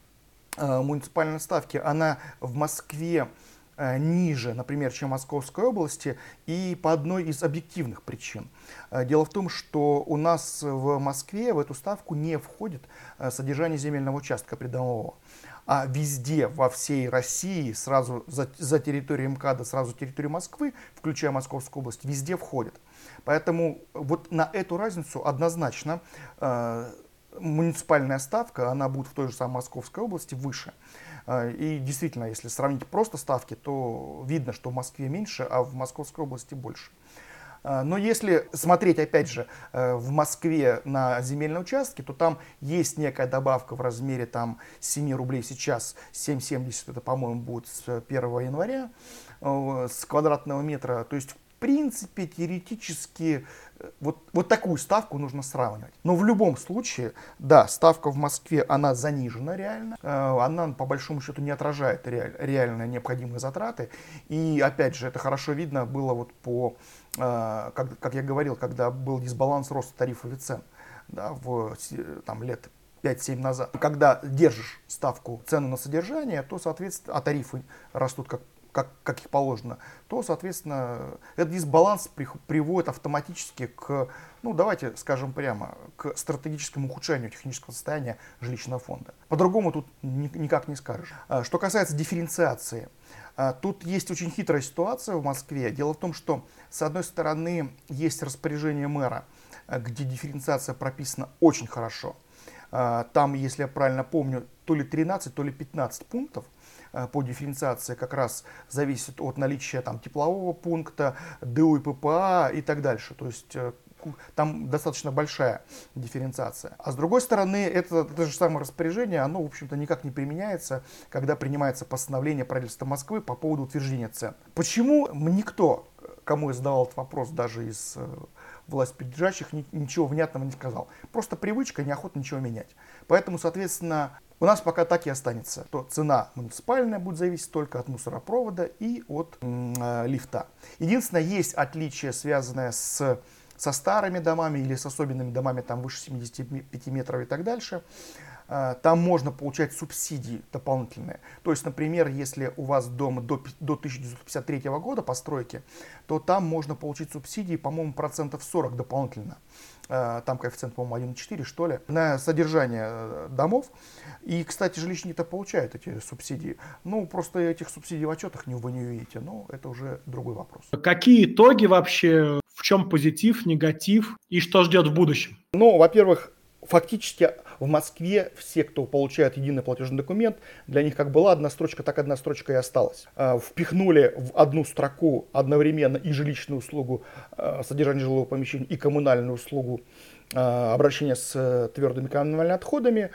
а, муниципальной ставки, она в Москве ниже, например, чем Московской области, и по одной из объективных причин. Э, дело в том, что у нас в Москве в эту ставку не входит э, содержание земельного участка придомового. А везде, во всей России, сразу за, за территорией МКАДа, сразу территорию Москвы, включая Московскую область, везде входит. Поэтому вот на эту разницу однозначно э, муниципальная ставка, она будет в той же самой Московской области выше. А, и действительно, если сравнить просто ставки, то видно, что в Москве меньше, а в Московской области больше. А, но если смотреть, опять же, э, в Москве на земельные участки, то там есть некая добавка в размере там, 7 рублей сейчас, 7,70 это, по-моему, будет с 1 января, э, с квадратного метра. То есть, принципе, теоретически вот, вот такую ставку нужно сравнивать. Но в любом случае, да, ставка в Москве, она занижена реально. Э, она по большому счету не отражает реаль, реально необходимые затраты. И опять же, это хорошо видно было вот по, э, как, как я говорил, когда был дисбаланс роста тарифов и цен да, в там, лет 5-7 назад. Когда держишь ставку цену на содержание, то, соответственно, а тарифы растут как как, как их положено, то, соответственно, этот дисбаланс при, приводит автоматически к, ну, давайте скажем прямо, к стратегическому ухудшению технического состояния жилищного фонда. По-другому тут ни, никак не скажешь. А, что касается дифференциации, а, тут есть очень хитрая ситуация в Москве. Дело в том, что, с одной стороны, есть распоряжение мэра, а, где дифференциация прописана очень хорошо. Там, если я правильно помню, то ли 13, то ли 15 пунктов, по дифференциации как раз зависит от наличия там, теплового пункта, ДУ и ППА и так дальше. То есть э, там достаточно большая дифференциация. А с другой стороны, это, это же самое распоряжение, оно, в общем-то, никак не применяется, когда принимается постановление правительства Москвы по поводу утверждения цен. Почему никто, кому я задавал этот вопрос, даже из э, власть придержащих ничего внятного не сказал. Просто привычка, неохота ничего менять. Поэтому, соответственно, у нас пока так и останется, то цена муниципальная будет зависеть только от мусоропровода и от э, лифта. Единственное, есть отличие, связанное с, со старыми домами или с особенными домами там выше 75 метров и так дальше. Э, там можно получать субсидии дополнительные. То есть, например, если у вас дом до, до 1953 года постройки, то там можно получить субсидии, по-моему, процентов 40 дополнительно. Э, там коэффициент, по-моему, 1,4 что ли, на содержание э, домов. И, кстати, жилищники-то получают эти субсидии. Ну, просто этих субсидий в отчетах не, вы не увидите, но это уже другой вопрос. Какие итоги вообще, в чем позитив, негатив и что ждет в будущем? Ну, во-первых, фактически в Москве все, кто получает единый платежный документ, для них как была одна строчка, так одна строчка и осталась. А, впихнули в одну строку одновременно и жилищную услугу а, содержания жилого помещения, и коммунальную услугу а, обращения с э, твердыми коммунальными отходами.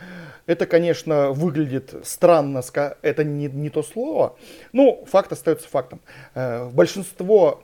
Это, конечно, выглядит странно, это не, не то слово, но факт остается фактом. Большинство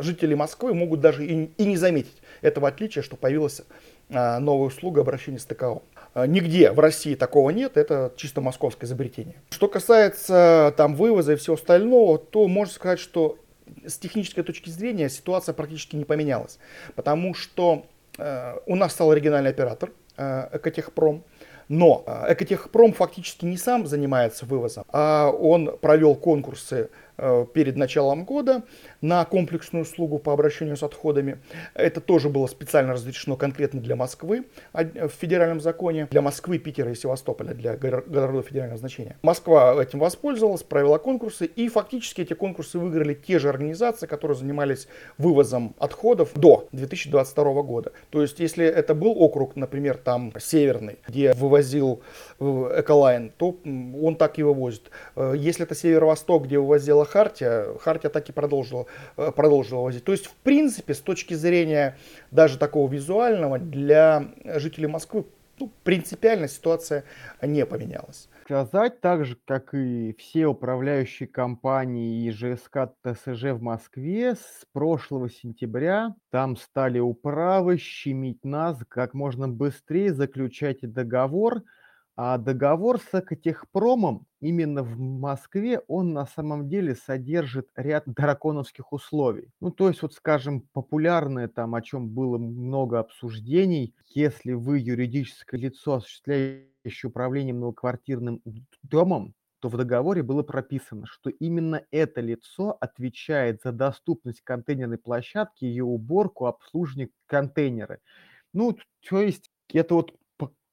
жителей Москвы могут даже и, и не заметить этого отличия, что появилась а, новая услуга обращения с ТКО. А, нигде в России такого нет, это чисто московское изобретение. Что касается там вывоза и всего остального, то можно сказать, что с технической точки зрения ситуация практически не поменялась, потому что э, у нас стал оригинальный оператор э, Экотехпром, но э, Экотехпром фактически не сам занимается вывозом, а он провел конкурсы Э, перед началом года на комплексную услугу по обращению с отходами. Это тоже было специально разрешено конкретно для Москвы в федеральном законе, для Москвы, Питера и Севастополя, для городов федерального значения. Москва этим воспользовалась, провела конкурсы, и фактически эти конкурсы выиграли те же организации, которые занимались вывозом отходов до 2022 года. То есть, если это был округ, например, там Северный, где вывозил э, Эколайн, то он так и вывозит. Э, если это Северо-Восток, где вывозила Хартия, Хартия так и продолжила, э, продолжила возить. То есть, в принципе, с точки зрения даже такого визуального, для жителей Москвы ну, принципиально ситуация не поменялась. Сказать так же, как и все управляющие компании и ЖСК ТСЖ в Москве, с прошлого сентября там стали управы щемить нас как можно быстрее заключать договор – а договор с Экотехпромом именно в Москве, он на самом деле содержит ряд драконовских условий. Ну, то есть, вот, скажем, популярное там, о чем было много обсуждений, если вы юридическое лицо, осуществляющее управление многоквартирным домом, то в договоре было прописано, что именно это лицо отвечает за доступность контейнерной площадки, ее уборку, обслуживание контейнера. Ну, то есть это вот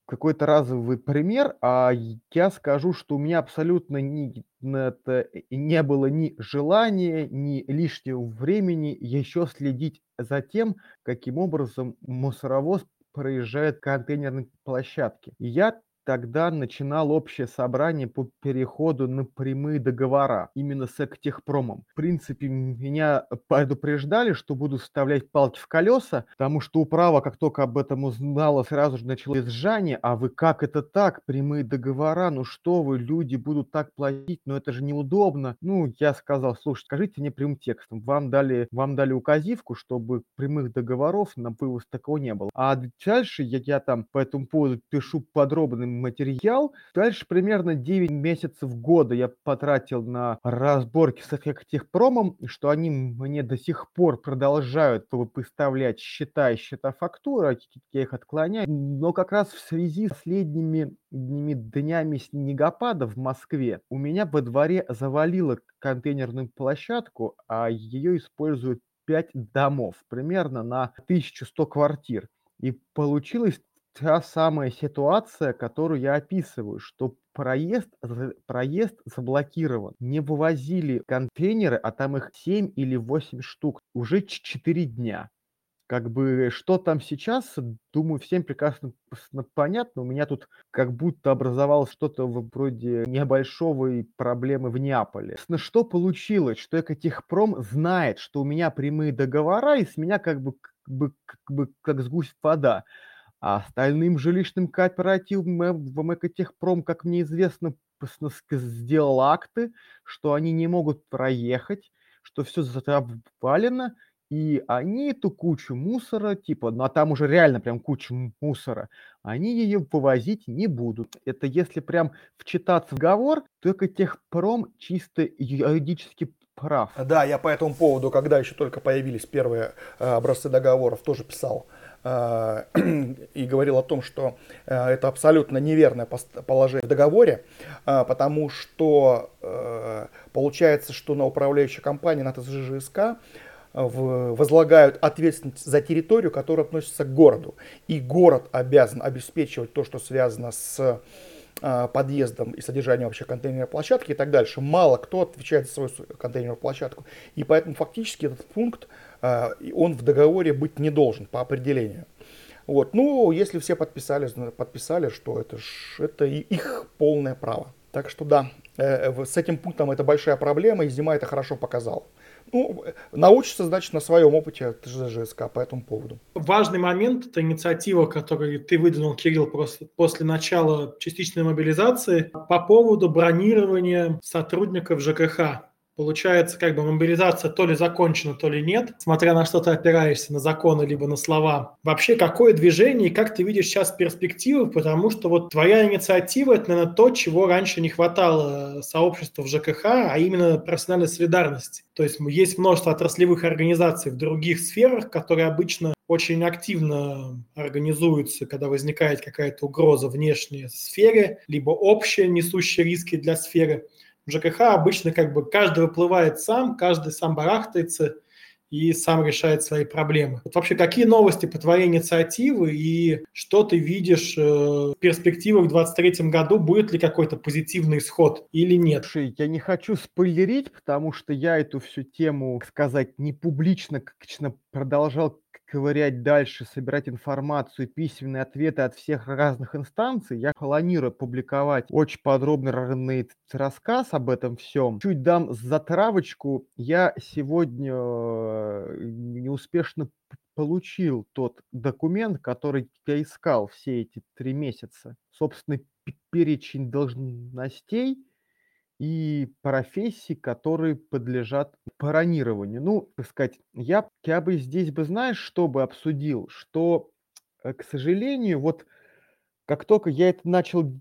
какой-то разовый пример, а я скажу, что у меня абсолютно не, это, не было ни желания, ни лишнего времени еще следить за тем, каким образом мусоровоз проезжает контейнерной площадке. И я тогда начинал общее собрание по переходу на прямые договора именно с Эктехпромом. В принципе, меня предупреждали, что буду вставлять палки в колеса, потому что управа, как только об этом узнала, сразу же начала изжание. А вы как это так? Прямые договора? Ну что вы, люди будут так платить? Ну это же неудобно. Ну, я сказал, слушайте, скажите мне прямым текстом. Вам дали, вам дали указивку, чтобы прямых договоров на вывоз такого не было. А дальше я, я там по этому поводу пишу подробный материал. Дальше примерно 9 месяцев года я потратил на разборки с Эффектехпромом, что они мне до сих пор продолжают выставлять счета и счета фактуры, я их отклоняю. Но как раз в связи с последними днями, днями снегопада в Москве у меня во дворе завалило контейнерную площадку, а ее используют 5 домов, примерно на 1100 квартир. И получилось та самая ситуация, которую я описываю, что проезд, проезд заблокирован. Не вывозили контейнеры, а там их 7 или 8 штук уже 4 дня. Как бы что там сейчас, думаю, всем прекрасно понятно. У меня тут как будто образовалось что-то вроде небольшого проблемы в Неаполе. Что получилось? Что Экотехпром знает, что у меня прямые договора, и с меня как бы, как бы, как, бы, как с гусь вода. А остальным жилищным кооперативам в Экотехпром, как мне известно, сделал акты, что они не могут проехать, что все завалено, И они эту кучу мусора, типа, ну а там уже реально прям куча мусора, они ее вывозить не будут. Это если прям вчитаться в договор, только техпром чисто юридически прав. Да, я по этому поводу, когда еще только появились первые э, образцы договоров, тоже писал [clears throat] и говорил о том, что э, это абсолютно неверное положение в договоре, потому что получается, что на управляющей компании, на ТСЖСК, возлагают ответственность за территорию, которая относится к городу. И город обязан обеспечивать то, что связано с подъездом и содержанием вообще контейнерной площадки и так дальше. Мало кто отвечает за свою контейнерную площадку. И поэтому фактически этот пункт, а, он в договоре быть не должен по определению. Вот. Ну, если все подписали, подписали, что это, ж, это их полное право. Так что да, э, с этим пунктом это большая проблема, и зима это хорошо показала. Ну, научится, значит, на своем опыте ТЖСК по этому поводу. Важный момент – это инициатива, которую ты выдвинул, Кирилл, после, после начала частичной мобилизации по поводу бронирования сотрудников ЖКХ. Получается, как бы мобилизация то ли закончена, то ли нет, смотря на что ты опираешься, на законы, либо на слова. Вообще, какое движение и как ты видишь сейчас перспективы, потому что вот твоя инициатива – это, наверное, то, чего раньше не хватало сообществу в ЖКХ, а именно профессиональной солидарности. То есть есть множество отраслевых организаций в других сферах, которые обычно очень активно организуются, когда возникает какая-то угроза внешней сфере, либо общая, несущая риски для сферы. В ЖКХ обычно как бы каждый выплывает сам, каждый сам барахтается и сам решает свои проблемы. Вот вообще, какие новости по твоей инициативе и что ты видишь э, в перспективах в 2023 году? Будет ли какой-то позитивный исход или нет? Слушай, я не хочу спойлерить, потому что я эту всю тему, сказать, не публично, как продолжал ковырять дальше, собирать информацию, письменные ответы от всех разных инстанций. Я планирую публиковать очень подробный рассказ об этом всем. Чуть дам затравочку. Я сегодня э, неуспешно получил тот документ, который я искал все эти три месяца. Собственно, перечень должностей, и профессий, которые подлежат паронированию. Ну, так сказать, я, я бы здесь бы, знаешь, что бы обсудил, что, э, к сожалению, вот как только я это начал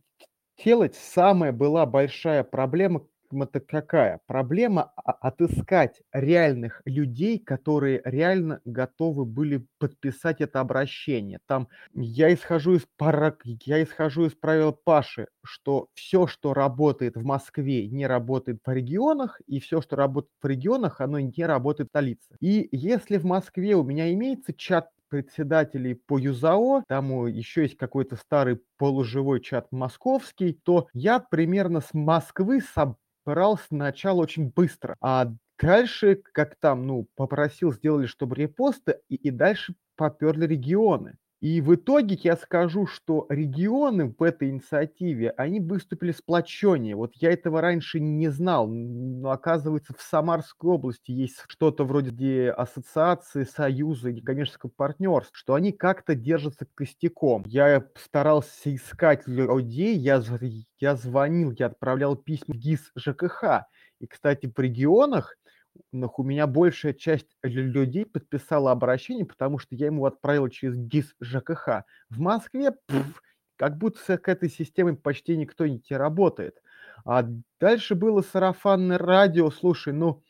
делать, самая была большая проблема, это какая? Проблема отыскать реальных людей, которые реально готовы были подписать это обращение. Там я исхожу из пара, я исхожу из правил Паши, что все, что работает в Москве, не работает в регионах, и все, что работает в регионах, оно не работает в столице. И если в Москве у меня имеется чат председателей по ЮЗАО, там еще есть какой-то старый полуживой чат московский, то я примерно с Москвы сам брал сначала очень быстро, а дальше, как там, ну, попросил, сделали, чтобы репосты, и, и дальше поперли регионы. И в итоге я скажу, что регионы в этой инициативе, они выступили сплоченнее. Вот я этого раньше не знал, но оказывается в Самарской области есть что-то вроде ассоциации, союза и коммерческого партнерства, что они как-то держатся костяком. Я старался искать людей, я, я звонил, я отправлял письма в ГИС ЖКХ. И, кстати, в регионах у меня большая часть людей подписала обращение, потому что я ему отправил через ГИС ЖКХ. В Москве пф, как будто с этой системой почти никто не работает. А дальше было сарафанное радио. Слушай, ну,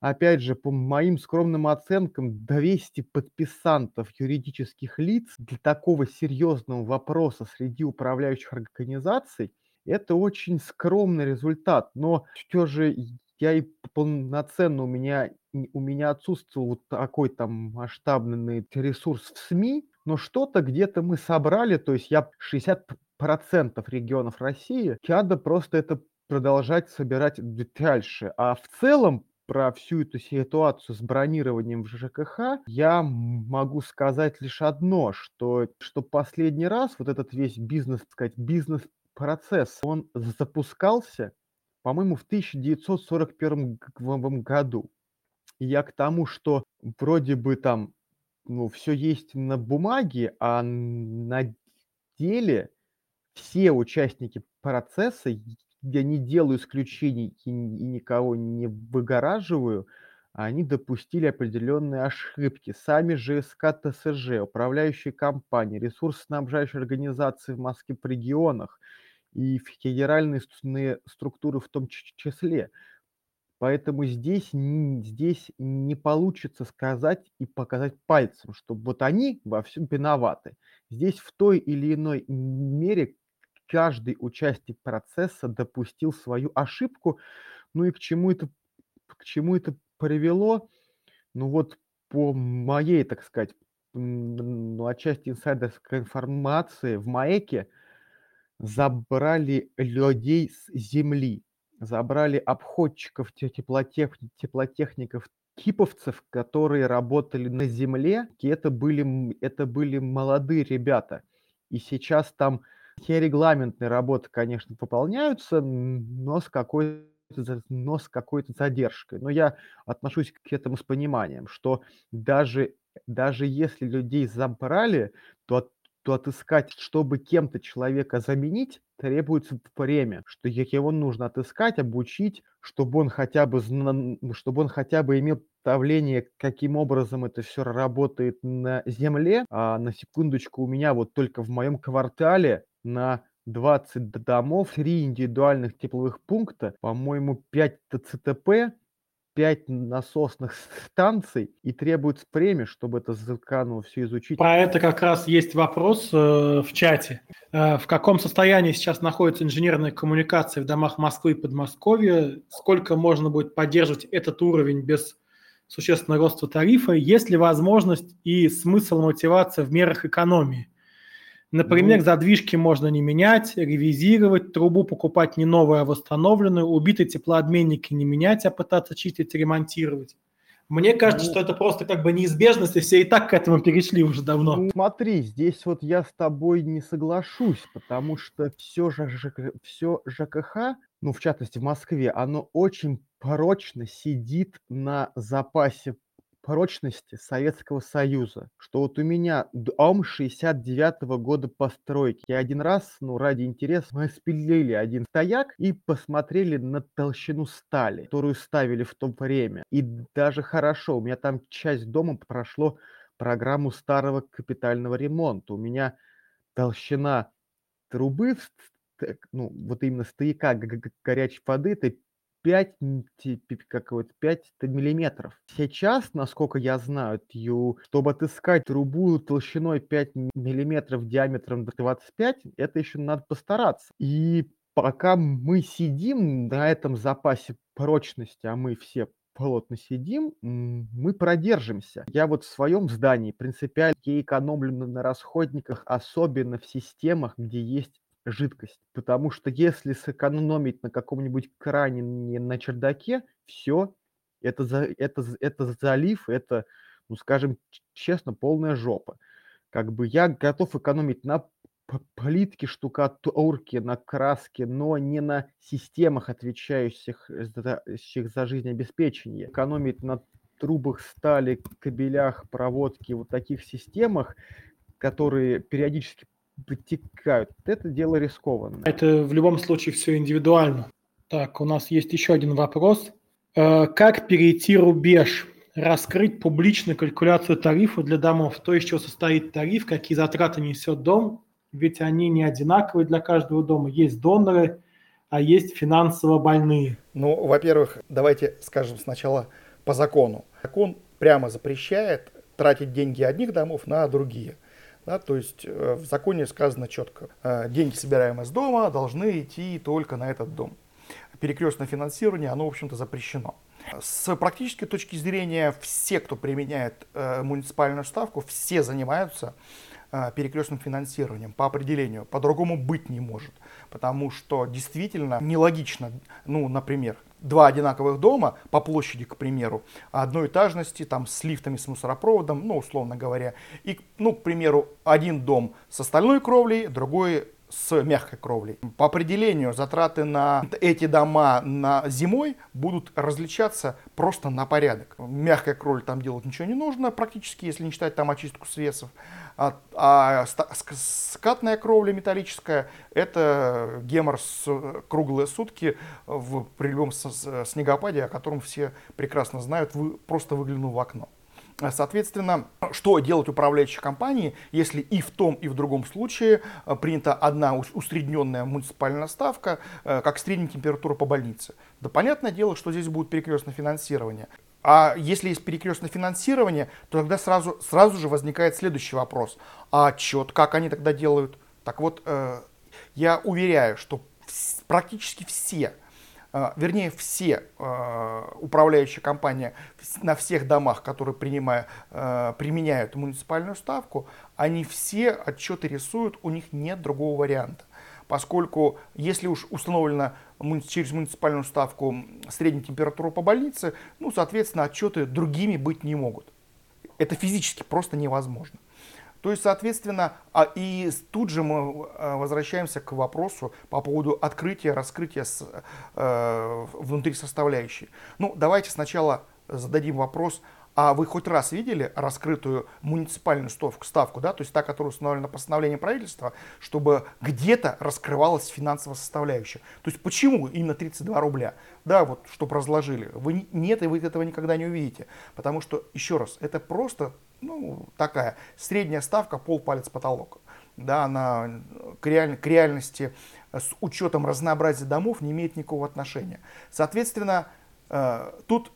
опять же, по моим скромным оценкам, 200 подписантов юридических лиц для такого серьезного вопроса среди управляющих организаций – это очень скромный результат. Но все же я и полноценно у меня у меня отсутствовал такой там масштабный ресурс в СМИ, но что-то где-то мы собрали, то есть я 60% регионов России, надо просто это продолжать собирать дальше. А в целом про всю эту ситуацию с бронированием в ЖКХ я могу сказать лишь одно, что, что последний раз вот этот весь бизнес, так сказать, бизнес-процесс, он запускался по-моему, в 1941 году. И я к тому, что вроде бы там, ну, все есть на бумаге, а на деле все участники процесса, я не делаю исключений и никого не выгораживаю, они допустили определенные ошибки. Сами же СК ТСЖ, управляющие компании, ресурсоснабжающие организации в Москве регионах и федеральные структуры в том числе. Поэтому здесь, здесь не получится сказать и показать пальцем, что вот они во всем виноваты. Здесь в той или иной мере каждый участник процесса допустил свою ошибку, ну и к чему это, к чему это привело? Ну вот по моей, так сказать, ну, отчасти инсайдерской информации, в МАЭКе забрали людей с земли, забрали обходчиков, теплотех, теплотехников, киповцев, которые работали на земле, и это были, это были молодые ребята. И сейчас там все регламентные работы, конечно, выполняются, но с какой-то но с какой-то задержкой. Но я отношусь к этому с пониманием, что даже, даже если людей забрали, то, то отыскать, чтобы кем-то человека заменить, требуется время, что его нужно отыскать, обучить, чтобы он хотя бы, чтобы он хотя бы имел представление, каким образом это все работает на земле. А на секундочку, у меня вот только в моем квартале на 20 домов, 3 индивидуальных тепловых пункта, по-моему, 5 ТЦТП, 5 насосных [laughs] станций и требуется время, чтобы это заново все изучить. Про это как раз есть вопрос э, в чате. Э, в каком состоянии сейчас находится инженерная коммуникация в домах Москвы и Подмосковья? Сколько можно будет поддерживать этот уровень без существенного роста тарифа? Есть ли возможность и смысл мотивация в мерах экономии? Например, ну, задвижки можно не менять, ревизировать, трубу покупать не новую, а восстановленную, убитые теплообменники не менять, а пытаться чистить, ремонтировать. Мне кажется, ну, что это просто как бы неизбежность, и все и так к этому перешли уже давно. Ну, смотри, здесь вот я с тобой не соглашусь, потому что все, же, все ЖКХ, ну, в частности в Москве, оно очень прочно сидит на запасе прочности Советского Союза, что вот у меня дом 69 -го года постройки. Я один раз, ну, ради интереса, мы спилили один стояк и посмотрели на толщину стали, которую ставили в то время. И даже хорошо, у меня там часть дома прошло программу старого капитального ремонта. У меня толщина трубы, ну, вот именно стояка горячей воды, это 5, какой-то 5 миллиметров. Сейчас, насколько я знаю, Тью, чтобы отыскать трубу толщиной 5 миллиметров диаметром 25, это еще надо постараться. И пока мы сидим на этом запасе прочности, а мы все плотно сидим, мы продержимся. Я вот в своем здании принципиально экономлю на расходниках, особенно в системах, где есть жидкость. Потому что если сэкономить на каком-нибудь кране на чердаке, все, это, за, это, это залив, это, ну скажем честно, полная жопа. Как бы я готов экономить на плитке, штукатурке, на краске, но не на системах, отвечающих за, за жизнеобеспечение. Экономить на трубах стали, кабелях, проводке, вот таких системах, которые периодически вытекают. Это дело рискованное. Это в любом случае все индивидуально. Так, у нас есть еще один вопрос. Э, как перейти рубеж? Раскрыть публичную калькуляцию тарифа для домов. То, из чего состоит тариф, какие затраты несет дом, ведь они не одинаковые для каждого дома. Есть доноры, а есть финансово больные. Ну, во-первых, давайте скажем сначала по закону. Закон прямо запрещает тратить деньги одних домов на другие. Да, то есть э, в законе сказано четко, э, деньги, собираемые с дома, должны идти только на этот дом. Перекрестное финансирование, оно, в общем-то, запрещено. С практической точки зрения, все, кто применяет э, муниципальную ставку, все занимаются перекрестным финансированием по определению. По-другому быть не может. Потому что действительно нелогично, ну, например, два одинаковых дома по площади, к примеру, одной этажности, там с лифтами, с мусоропроводом, ну, условно говоря, и, ну, к примеру, один дом с остальной кровлей, другой с мягкой кровлей. По определению затраты на эти дома на зимой будут различаться просто на порядок. Мягкая кровля там делать ничего не нужно практически, если не считать там очистку свесов. А, а скатная кровля металлическая – это гемор с круглые сутки в, при любом снегопаде, о котором все прекрасно знают, вы, просто выглянув в окно. Соответственно, что делать управляющей компании, если и в том, и в другом случае э, принята одна усредненная муниципальная ставка, э, как средняя температура по больнице? Да понятное дело, что здесь будет перекрестное финансирование. А если есть перекрестное финансирование, то тогда сразу, сразу же возникает следующий вопрос. А отчет, как они тогда делают? Так вот, э, я уверяю, что практически все вернее все а, управляющие компании на всех домах, которые принимая, а, применяют муниципальную ставку, они все отчеты рисуют, у них нет другого варианта. Поскольку если уж установлена через муниципальную ставку средняя температура по больнице, ну, соответственно, отчеты другими быть не могут. Это физически просто невозможно. То есть, соответственно, а и тут же мы э, возвращаемся к вопросу по поводу открытия, раскрытия с, э, внутри составляющей. Ну, давайте сначала зададим вопрос, а вы хоть раз видели раскрытую муниципальную ставку, ставку да, то есть та, которая установлена постановлением правительства, чтобы где-то раскрывалась финансовая составляющая? То есть почему именно 32 рубля? Да, вот, чтобы разложили. Вы, нет, и вы этого никогда не увидите. Потому что, еще раз, это просто ну, такая средняя ставка, пол палец потолок. Да, она к, реаль, к реальности с учетом разнообразия домов не имеет никакого отношения. Соответственно, э, тут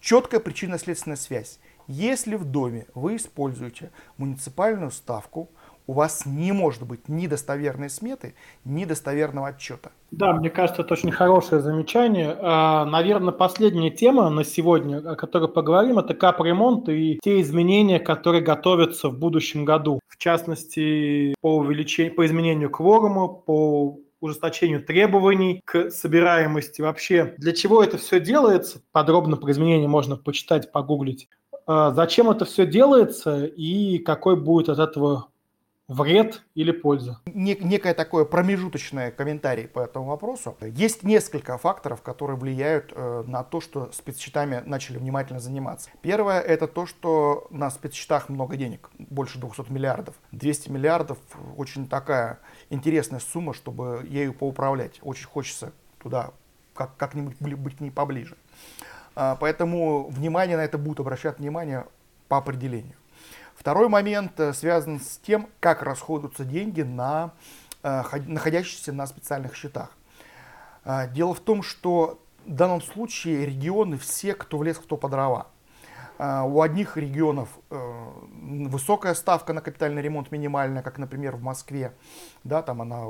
четкая причинно-следственная связь. Если в доме вы используете муниципальную ставку, у вас не может быть ни достоверной сметы, ни достоверного отчета. Да, мне кажется, это очень хорошее замечание. А, Наверное, последняя тема на сегодня, о которой поговорим, это капремонт и те изменения, которые готовятся в будущем году. В частности, по, увеличению, по изменению кворума, по ужесточению требований к собираемости. Вообще, для чего это все делается? Подробно про изменения можно почитать, погуглить. А, зачем это все делается и какой будет от этого вред или польза? Нек- некое такое промежуточное комментарий по этому вопросу. Есть несколько факторов, которые влияют э, на то, что спецсчетами начали внимательно заниматься. Первое это то, что на спецсчетах много денег, больше 200 миллиардов. 200 миллиардов очень такая интересная сумма, чтобы ею поуправлять. Очень хочется туда как- как-нибудь быть к ней поближе. А, поэтому внимание на это будут обращать внимание по определению. Второй момент э, связан с тем, как расходуются деньги на э, находящиеся на специальных счетах. Э, дело в том, что в данном случае регионы все, кто влез, кто по дрова. У одних регионов высокая ставка на капитальный ремонт минимальная, как, например, в Москве. Да, там она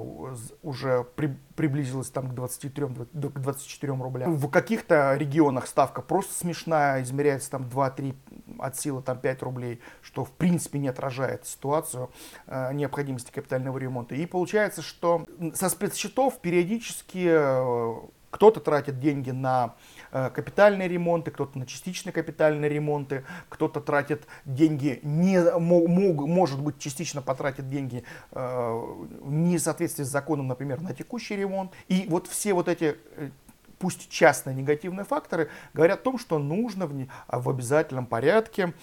уже при, приблизилась там, к 23, к 24 рублям. В каких-то регионах ставка просто смешная, измеряется там 2-3 от силы там 5 рублей, что в принципе не отражает ситуацию э, необходимости капитального ремонта. И получается, что со спецсчетов периодически э, кто-то тратит деньги на э, капитальные ремонты, кто-то на частичные капитальные ремонты, кто-то тратит деньги, не, мог, может быть, частично потратит деньги э, не в соответствии с законом, например, на текущий ремонт. И вот все вот эти э, пусть частные негативные факторы, говорят о том, что нужно в, в обязательном порядке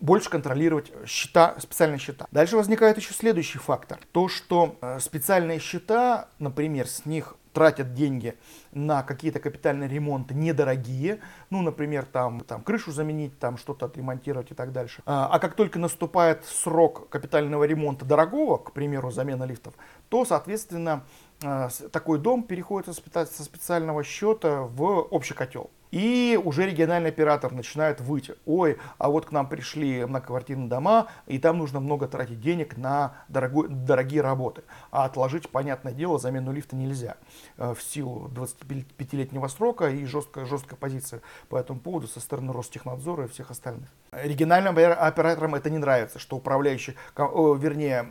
больше контролировать счета, специальные счета. Дальше возникает еще следующий фактор. То, что а, специальные счета, например, с них тратят деньги на какие-то капитальные ремонты недорогие, ну, например, там, там крышу заменить, там что-то отремонтировать и так дальше. А, а как только наступает срок капитального ремонта дорогого, к примеру, замена лифтов, то, соответственно, а, такой дом переходит со специального счета в общий котел. И уже региональный оператор начинает выйти. Ой, а вот к нам пришли многоквартирные дома, и там нужно много тратить денег на дорогой, дорогие работы. А отложить, понятное дело, замену лифта нельзя. Э, в силу 25-летнего срока и жесткая, жесткая позиция по этому поводу со стороны Ростехнадзора и всех остальных. Региональным операторам это не нравится, что управляющие, вернее,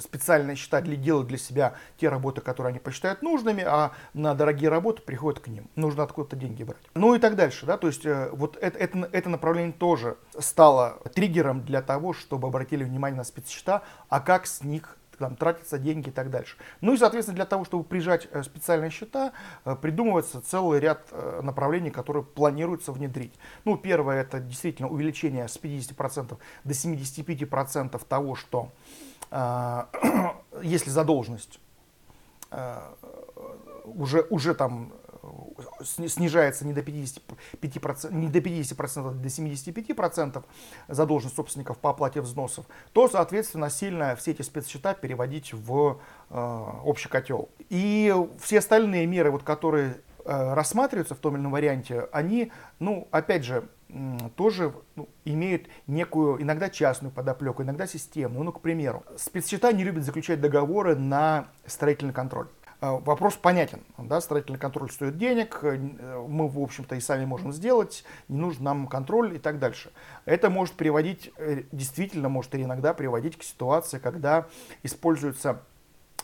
специальные счета делают для себя те работы, которые они посчитают нужными, а на дорогие работы приходят к ним. Нужно откуда-то деньги брать. Ну и так дальше. Да? То есть э, вот это, это, это направление тоже стало триггером для того, чтобы обратили внимание на спецсчета, а как с них там тратятся деньги и так дальше. Ну и, соответственно, для того, чтобы прижать э, специальные счета, э, придумывается целый ряд направлений, которые планируется внедрить. Ну, первое, это действительно увеличение с 50% до 75% того, что [clears throat] если задолженность уже, уже там снижается не до 55%, не до 50%, а до 75% задолженность собственников по оплате взносов, то, соответственно, сильно все эти спецсчета переводить в э, общий котел. И все остальные меры, вот, которые э, рассматриваются в том или ином варианте, они, ну, опять же, тоже ну, имеют некую, иногда частную подоплеку, иногда системную. Ну, к примеру, спецсчета не любят заключать договоры на строительный контроль. Э, вопрос понятен. Да, строительный контроль стоит денег, э, мы, в общем-то, и сами можем сделать, не нужен нам контроль и так дальше. Это может приводить, э, действительно может иногда приводить к ситуации, когда используются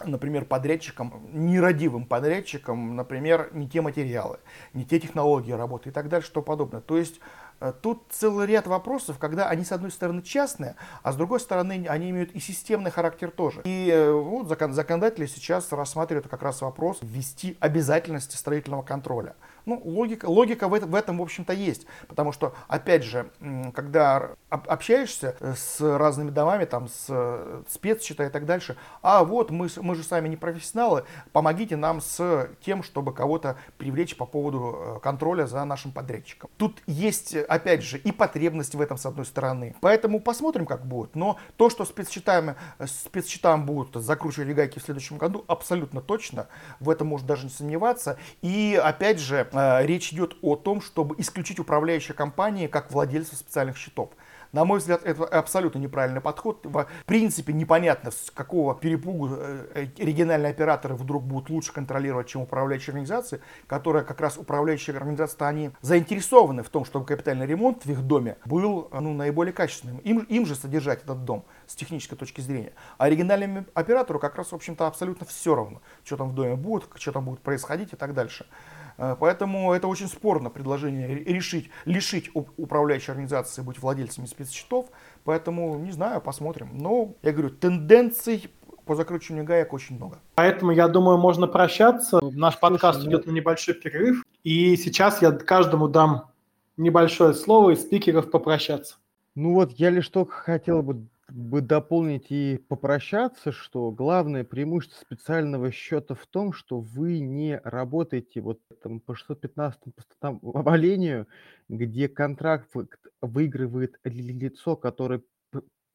например, подрядчиком, нерадивым подрядчиком, например, не те материалы, не те технологии работы и так далее, что подобное. То есть Э, тут целый ряд вопросов, когда они, с одной стороны, частные, а с другой стороны, они имеют и системный характер тоже. И э, вот законодатели сейчас рассматривают как раз вопрос ввести обязательности строительного контроля. Ну, логика, логика в, этом, в этом, в общем-то, есть. Потому что, опять же, когда общаешься э, с разными домами, там, с э, спецсчета и так дальше, а вот мы, мы же сами не профессионалы, помогите нам с тем, чтобы кого-то привлечь по поводу э, контроля за нашим подрядчиком. Тут есть, опять же, и потребность в этом с одной стороны. Поэтому посмотрим, как будет. Но то, что спецсчетами, спецсчетам будут закручивать гайки в следующем году, абсолютно точно. В этом можно даже не сомневаться. И, опять же, речь идет о том, чтобы исключить управляющие компании как владельцев специальных счетов. На мой взгляд, это абсолютно неправильный подход. В принципе, непонятно, с какого перепугу э, региональные операторы вдруг будут лучше контролировать, чем управляющие организации, которые как раз управляющие организации, они заинтересованы в том, чтобы капитальный ремонт в их доме был ну, наиболее качественным. Им, им же содержать этот дом с технической точки зрения. А региональному оператору как раз, в общем-то, абсолютно все равно, что там в доме будет, что там будет происходить и так дальше. Э, поэтому это очень спорно предложение решить, лишить управляющей организации быть владельцами спецсчетов. Поэтому, не знаю, посмотрим. Но, я говорю, тенденций по закручиванию гаек очень много. Поэтому, я думаю, можно прощаться. Наш подкаст Слушай, идет ну... на небольшой перерыв. И сейчас я каждому дам небольшое слово из спикеров попрощаться. Ну вот, я лишь только хотел бы бы дополнить и попрощаться, что главное преимущество специального счета в том, что вы не работаете вот там, по 615 постановлению, [laughs] где контракт выигрывает лицо, которое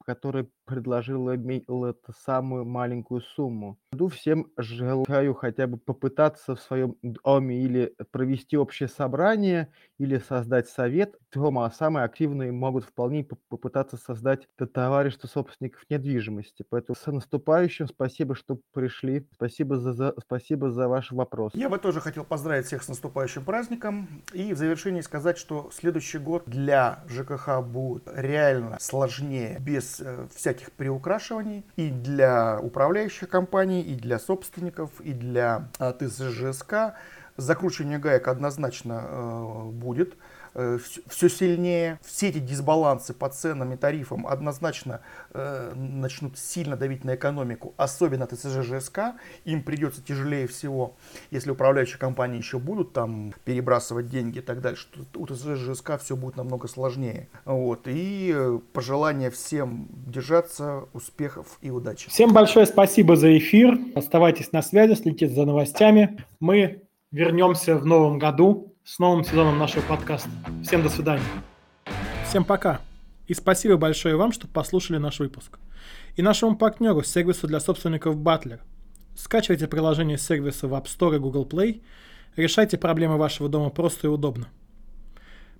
который предложил эту самую маленькую сумму. Иду всем желаю хотя бы попытаться в своем доме или провести общее собрание, или создать совет. Дома, а самые активные могут вполне попытаться создать товарищество собственников недвижимости. Поэтому с наступающим спасибо, что пришли. Спасибо за, за, спасибо за ваш вопрос. Я бы тоже хотел поздравить всех с наступающим праздником. И в завершении сказать, что следующий год для ЖКХ будет реально сложнее, без э, всяких приукрашиваний и для управляющих компаний, и для собственников, и для э, ТСЖСК. Закручивание гаек однозначно э, будет. Э, все сильнее. Все эти дисбалансы по ценам и тарифам однозначно э, начнут сильно давить на экономику, особенно ТСЖ ЖСК. Им придется тяжелее всего, если управляющие компании еще будут там перебрасывать деньги и так дальше. У ТСЖ ЖСК все будет намного сложнее. Вот. И э, пожелание всем держаться, успехов и удачи. Всем большое спасибо за эфир. Оставайтесь на связи, следите за новостями. Мы вернемся в новом году с новым сезоном нашего подкаста. Всем до свидания. Всем пока. И спасибо большое вам, что послушали наш выпуск. И нашему партнеру, сервису для собственников Butler. Скачивайте приложение сервиса в App Store и Google Play. Решайте проблемы вашего дома просто и удобно.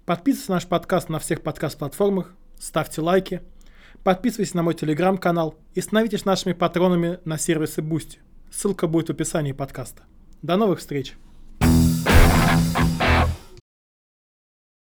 Подписывайтесь на наш подкаст на всех подкаст-платформах, ставьте лайки, подписывайтесь на мой телеграм-канал и становитесь нашими патронами на сервисе Boosty. Ссылка будет в описании подкаста. До новых встреч!